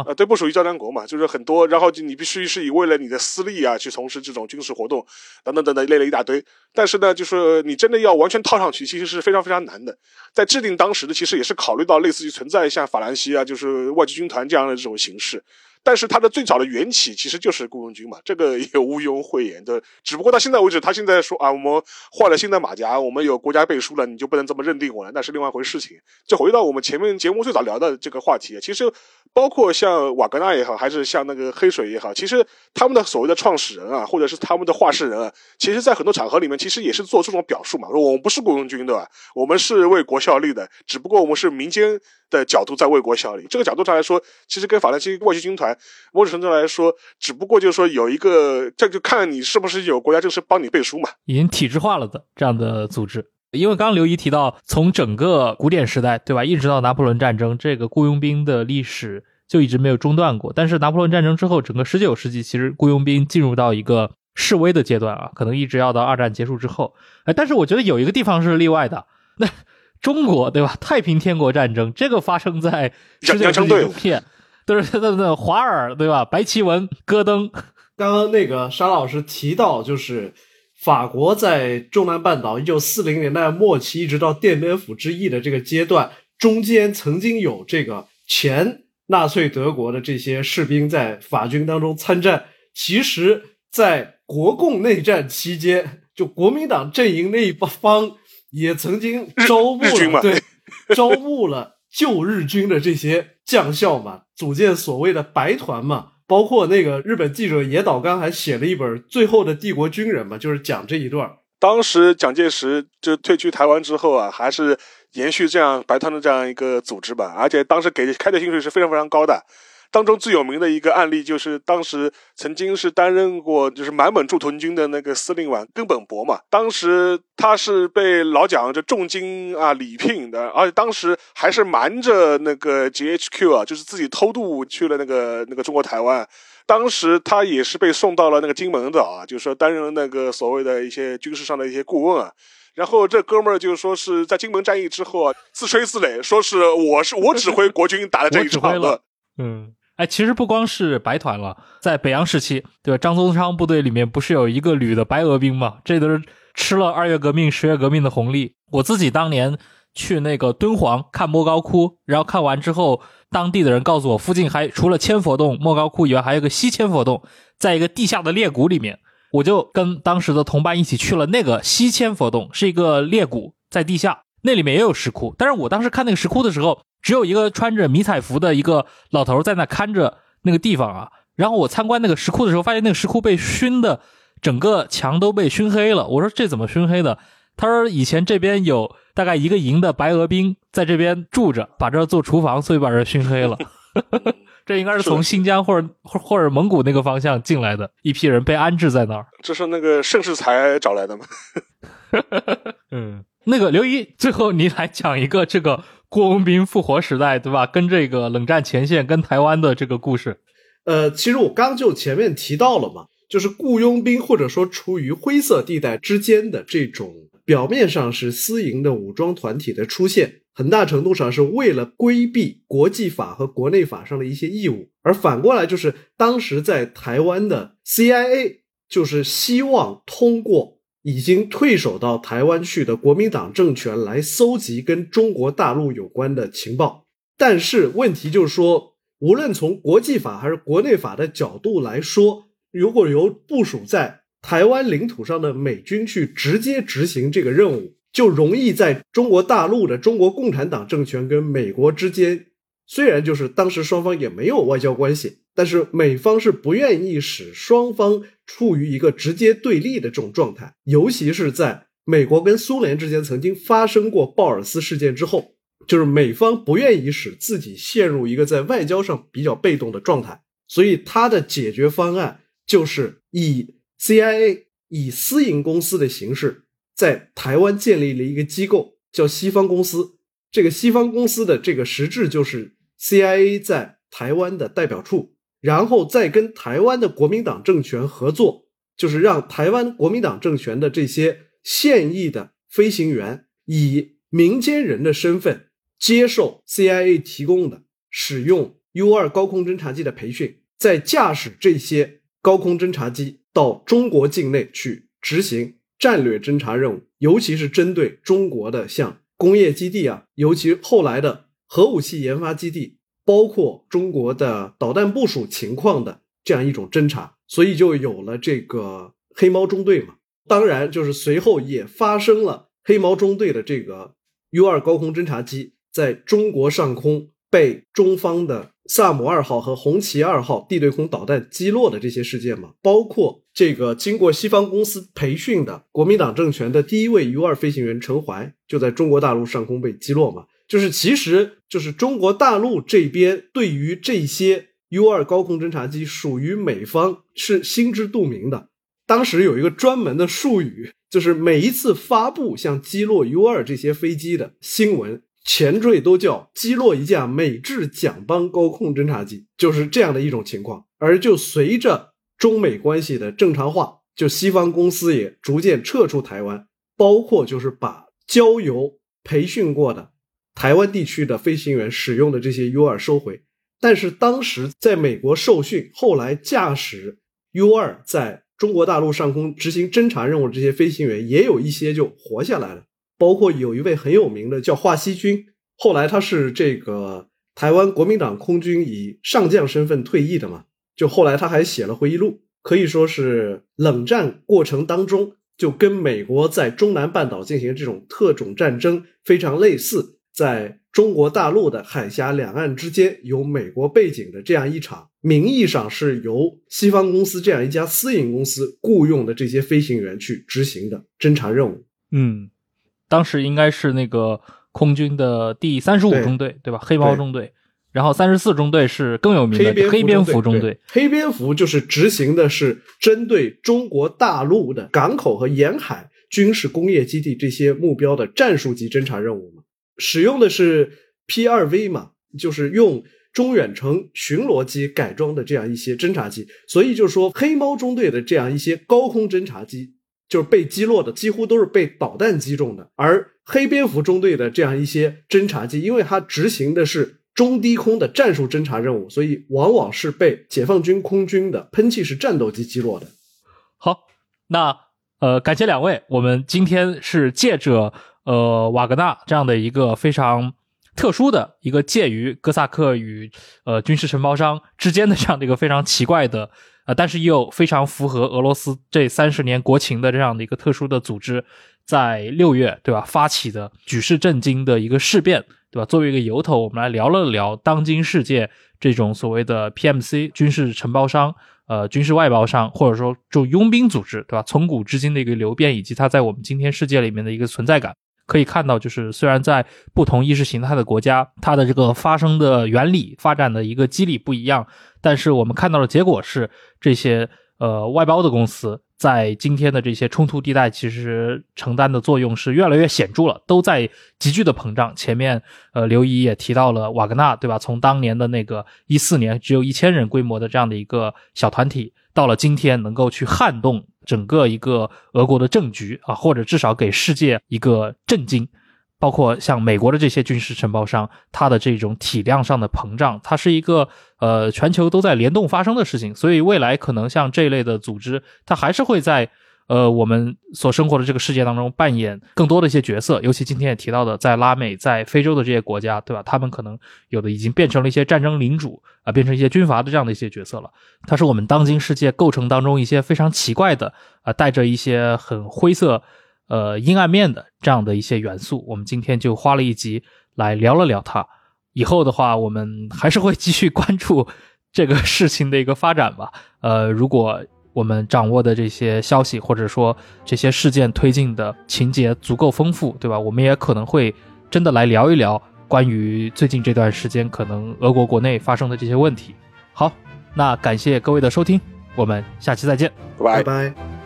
呃，对，不属于交战国嘛，就是很多，然后你必须是以为了你的私利啊去从事这种军事活动，等等等等列了一大堆。但是呢，就是你真的要完全套上去，其实是非常非常难的。在制定当时的，其实也是考虑到类似于存在像法兰西啊，就是外籍军团这样的这种形式。但是它的最早的缘起其实就是雇佣军嘛，这个也毋庸讳言的。只不过到现在为止，他现在说啊，我们换了新的马甲，我们有国家背书了，你就不能这么认定我了，那是另外一回事情。就回到我们前面节目最早聊的这个话题，其实包括像瓦格纳也好，还是像那个黑水也好，其实他们的所谓的创始人啊，或者是他们的话事人啊，其实在很多场合里面，其实也是做这种表述嘛，说我们不是雇佣军，对吧？我们是为国效力的，只不过我们是民间。的角度在为国效力，这个角度上来说，其实跟法兰西外籍军团某种程度来说，只不过就是说有一个，这就看你是不是有国家正式帮你背书嘛，已经体制化了的这样的组织。因为刚刚刘怡提到，从整个古典时代，对吧，一直到拿破仑战争，这个雇佣兵的历史就一直没有中断过。但是拿破仑战争之后，整个十九世纪其实雇佣兵进入到一个示威的阶段啊，可能一直要到二战结束之后。哎，但是我觉得有一个地方是例外的，那。中国对吧？太平天国战争这个发生在世界上片，都是那那华尔对吧？白奇文、戈登，刚刚那个沙老师提到，就是法国在中南半岛一九四零年代末期一直到奠边府之役的这个阶段，中间曾经有这个前纳粹德国的这些士兵在法军当中参战。其实，在国共内战期间，就国民党阵营那一方也曾经招募了，对，招募了旧日军的这些将校嘛，组建所谓的白团嘛。包括那个日本记者野岛刚还写了一本《最后的帝国军人》嘛，就是讲这一段。当时蒋介石就退居台湾之后啊，还是延续这样白团的这样一个组织吧，而且当时给开的薪水是非常非常高的。当中最有名的一个案例，就是当时曾经是担任过就是满蒙驻屯军的那个司令官根本博嘛。当时他是被老蒋这重金啊礼聘的，而且当时还是瞒着那个 GHQ 啊，就是自己偷渡去了那个那个中国台湾。当时他也是被送到了那个金门岛啊，就是说担任那个所谓的一些军事上的一些顾问啊。然后这哥们儿就说是在金门战役之后啊，自吹自擂，说是我是我指挥国军打的这一场的，嗯。哎，其实不光是白团了，在北洋时期，对吧？张宗昌部队里面不是有一个旅的白俄兵吗？这都是吃了二月革命、十月革命的红利。我自己当年去那个敦煌看莫高窟，然后看完之后，当地的人告诉我，附近还除了千佛洞、莫高窟以外，还有个西千佛洞，在一个地下的裂谷里面。我就跟当时的同伴一起去了那个西千佛洞，是一个裂谷，在地下，那里面也有石窟。但是我当时看那个石窟的时候。只有一个穿着迷彩服的一个老头在那看着那个地方啊，然后我参观那个石窟的时候，发现那个石窟被熏的，整个墙都被熏黑了。我说这怎么熏黑的？他说以前这边有大概一个营的白俄兵在这边住着，把这做厨房，所以把这熏黑了。这应该是从新疆或者或或者蒙古那个方向进来的一批人被安置在那儿。这是那个盛世才找来的吗？嗯，那个刘一，最后你来讲一个这个。雇佣兵复活时代，对吧？跟这个冷战前线、跟台湾的这个故事，呃，其实我刚就前面提到了嘛，就是雇佣兵或者说处于灰色地带之间的这种表面上是私营的武装团体的出现，很大程度上是为了规避国际法和国内法上的一些义务，而反过来就是当时在台湾的 CIA 就是希望通过。已经退守到台湾去的国民党政权来搜集跟中国大陆有关的情报，但是问题就是说，无论从国际法还是国内法的角度来说，如果由部署在台湾领土上的美军去直接执行这个任务，就容易在中国大陆的中国共产党政权跟美国之间，虽然就是当时双方也没有外交关系。但是美方是不愿意使双方处于一个直接对立的这种状态，尤其是在美国跟苏联之间曾经发生过鲍尔斯事件之后，就是美方不愿意使自己陷入一个在外交上比较被动的状态，所以他的解决方案就是以 CIA 以私营公司的形式在台湾建立了一个机构，叫西方公司。这个西方公司的这个实质就是 CIA 在台湾的代表处。然后再跟台湾的国民党政权合作，就是让台湾国民党政权的这些现役的飞行员以民间人的身份接受 CIA 提供的使用 U 二高空侦察机的培训，再驾驶这些高空侦察机到中国境内去执行战略侦察任务，尤其是针对中国的像工业基地啊，尤其后来的核武器研发基地。包括中国的导弹部署情况的这样一种侦察，所以就有了这个黑猫中队嘛。当然，就是随后也发生了黑猫中队的这个 U 二高空侦察机在中国上空被中方的萨姆二号和红旗二号地对空导弹击落的这些事件嘛。包括这个经过西方公司培训的国民党政权的第一位 U 二飞行员陈怀，就在中国大陆上空被击落嘛。就是，其实就是中国大陆这边对于这些 U 二高空侦察机属于美方是心知肚明的。当时有一个专门的术语，就是每一次发布像击落 U 二这些飞机的新闻前缀都叫击落一架美制蒋邦高空侦察机，就是这样的一种情况。而就随着中美关系的正常化，就西方公司也逐渐撤出台湾，包括就是把交由培训过的。台湾地区的飞行员使用的这些 U 二收回，但是当时在美国受训，后来驾驶 U 二在中国大陆上空执行侦察任务这些飞行员，也有一些就活下来了。包括有一位很有名的叫华西军，后来他是这个台湾国民党空军以上将身份退役的嘛，就后来他还写了回忆录，可以说是冷战过程当中就跟美国在中南半岛进行这种特种战争非常类似，在中国大陆的海峡两岸之间有美国背景的这样一场名义上是由西方公司这样一家私营公司雇佣的这些飞行员去执行的侦察任务，嗯。当时应该是那个空军的第三十五中队，对吧？黑猫中队，然后三十四中队是更有名的黑蝙蝠中队。黑蝙蝠就是执行的是针对中国大陆的港口和沿海军事工业基地这些目标的战术级侦察任务嘛，使用的是 P 二 V 嘛，就是用中远程巡逻机改装的这样一些侦察机，所以就是说黑猫中队的这样一些高空侦察机。就是被击落的，几乎都是被导弹击中的。而黑蝙蝠中队的这样一些侦察机，因为它执行的是中低空的战术侦察任务，所以往往是被解放军空军的喷气式战斗机击落的。好，那呃，感谢两位。我们今天是借着呃瓦格纳这样的一个非常特殊的一个介于哥萨克与呃军事承包商之间的这样的一个非常奇怪的。呃，但是又非常符合俄罗斯这三十年国情的这样的一个特殊的组织，在六月，对吧？发起的举世震惊的一个事变，对吧？作为一个由头，我们来聊了聊当今世界这种所谓的 PMC 军事承包商、呃军事外包商，或者说就佣兵组织，对吧？从古至今的一个流变，以及它在我们今天世界里面的一个存在感。可以看到，就是虽然在不同意识形态的国家，它的这个发生的原理、发展的一个机理不一样，但是我们看到的结果是，这些呃外包的公司在今天的这些冲突地带，其实承担的作用是越来越显著了，都在急剧的膨胀。前面呃刘怡也提到了瓦格纳，对吧？从当年的那个一四年只有一千人规模的这样的一个小团体，到了今天能够去撼动。整个一个俄国的政局啊，或者至少给世界一个震惊，包括像美国的这些军事承包商，它的这种体量上的膨胀，它是一个呃全球都在联动发生的事情，所以未来可能像这一类的组织，它还是会在。呃，我们所生活的这个世界当中，扮演更多的一些角色，尤其今天也提到的，在拉美、在非洲的这些国家，对吧？他们可能有的已经变成了一些战争领主啊，变成一些军阀的这样的一些角色了。它是我们当今世界构成当中一些非常奇怪的啊，带着一些很灰色、呃阴暗面的这样的一些元素。我们今天就花了一集来聊了聊它。以后的话，我们还是会继续关注这个事情的一个发展吧。呃，如果。我们掌握的这些消息，或者说这些事件推进的情节足够丰富，对吧？我们也可能会真的来聊一聊关于最近这段时间可能俄国国内发生的这些问题。好，那感谢各位的收听，我们下期再见，拜拜。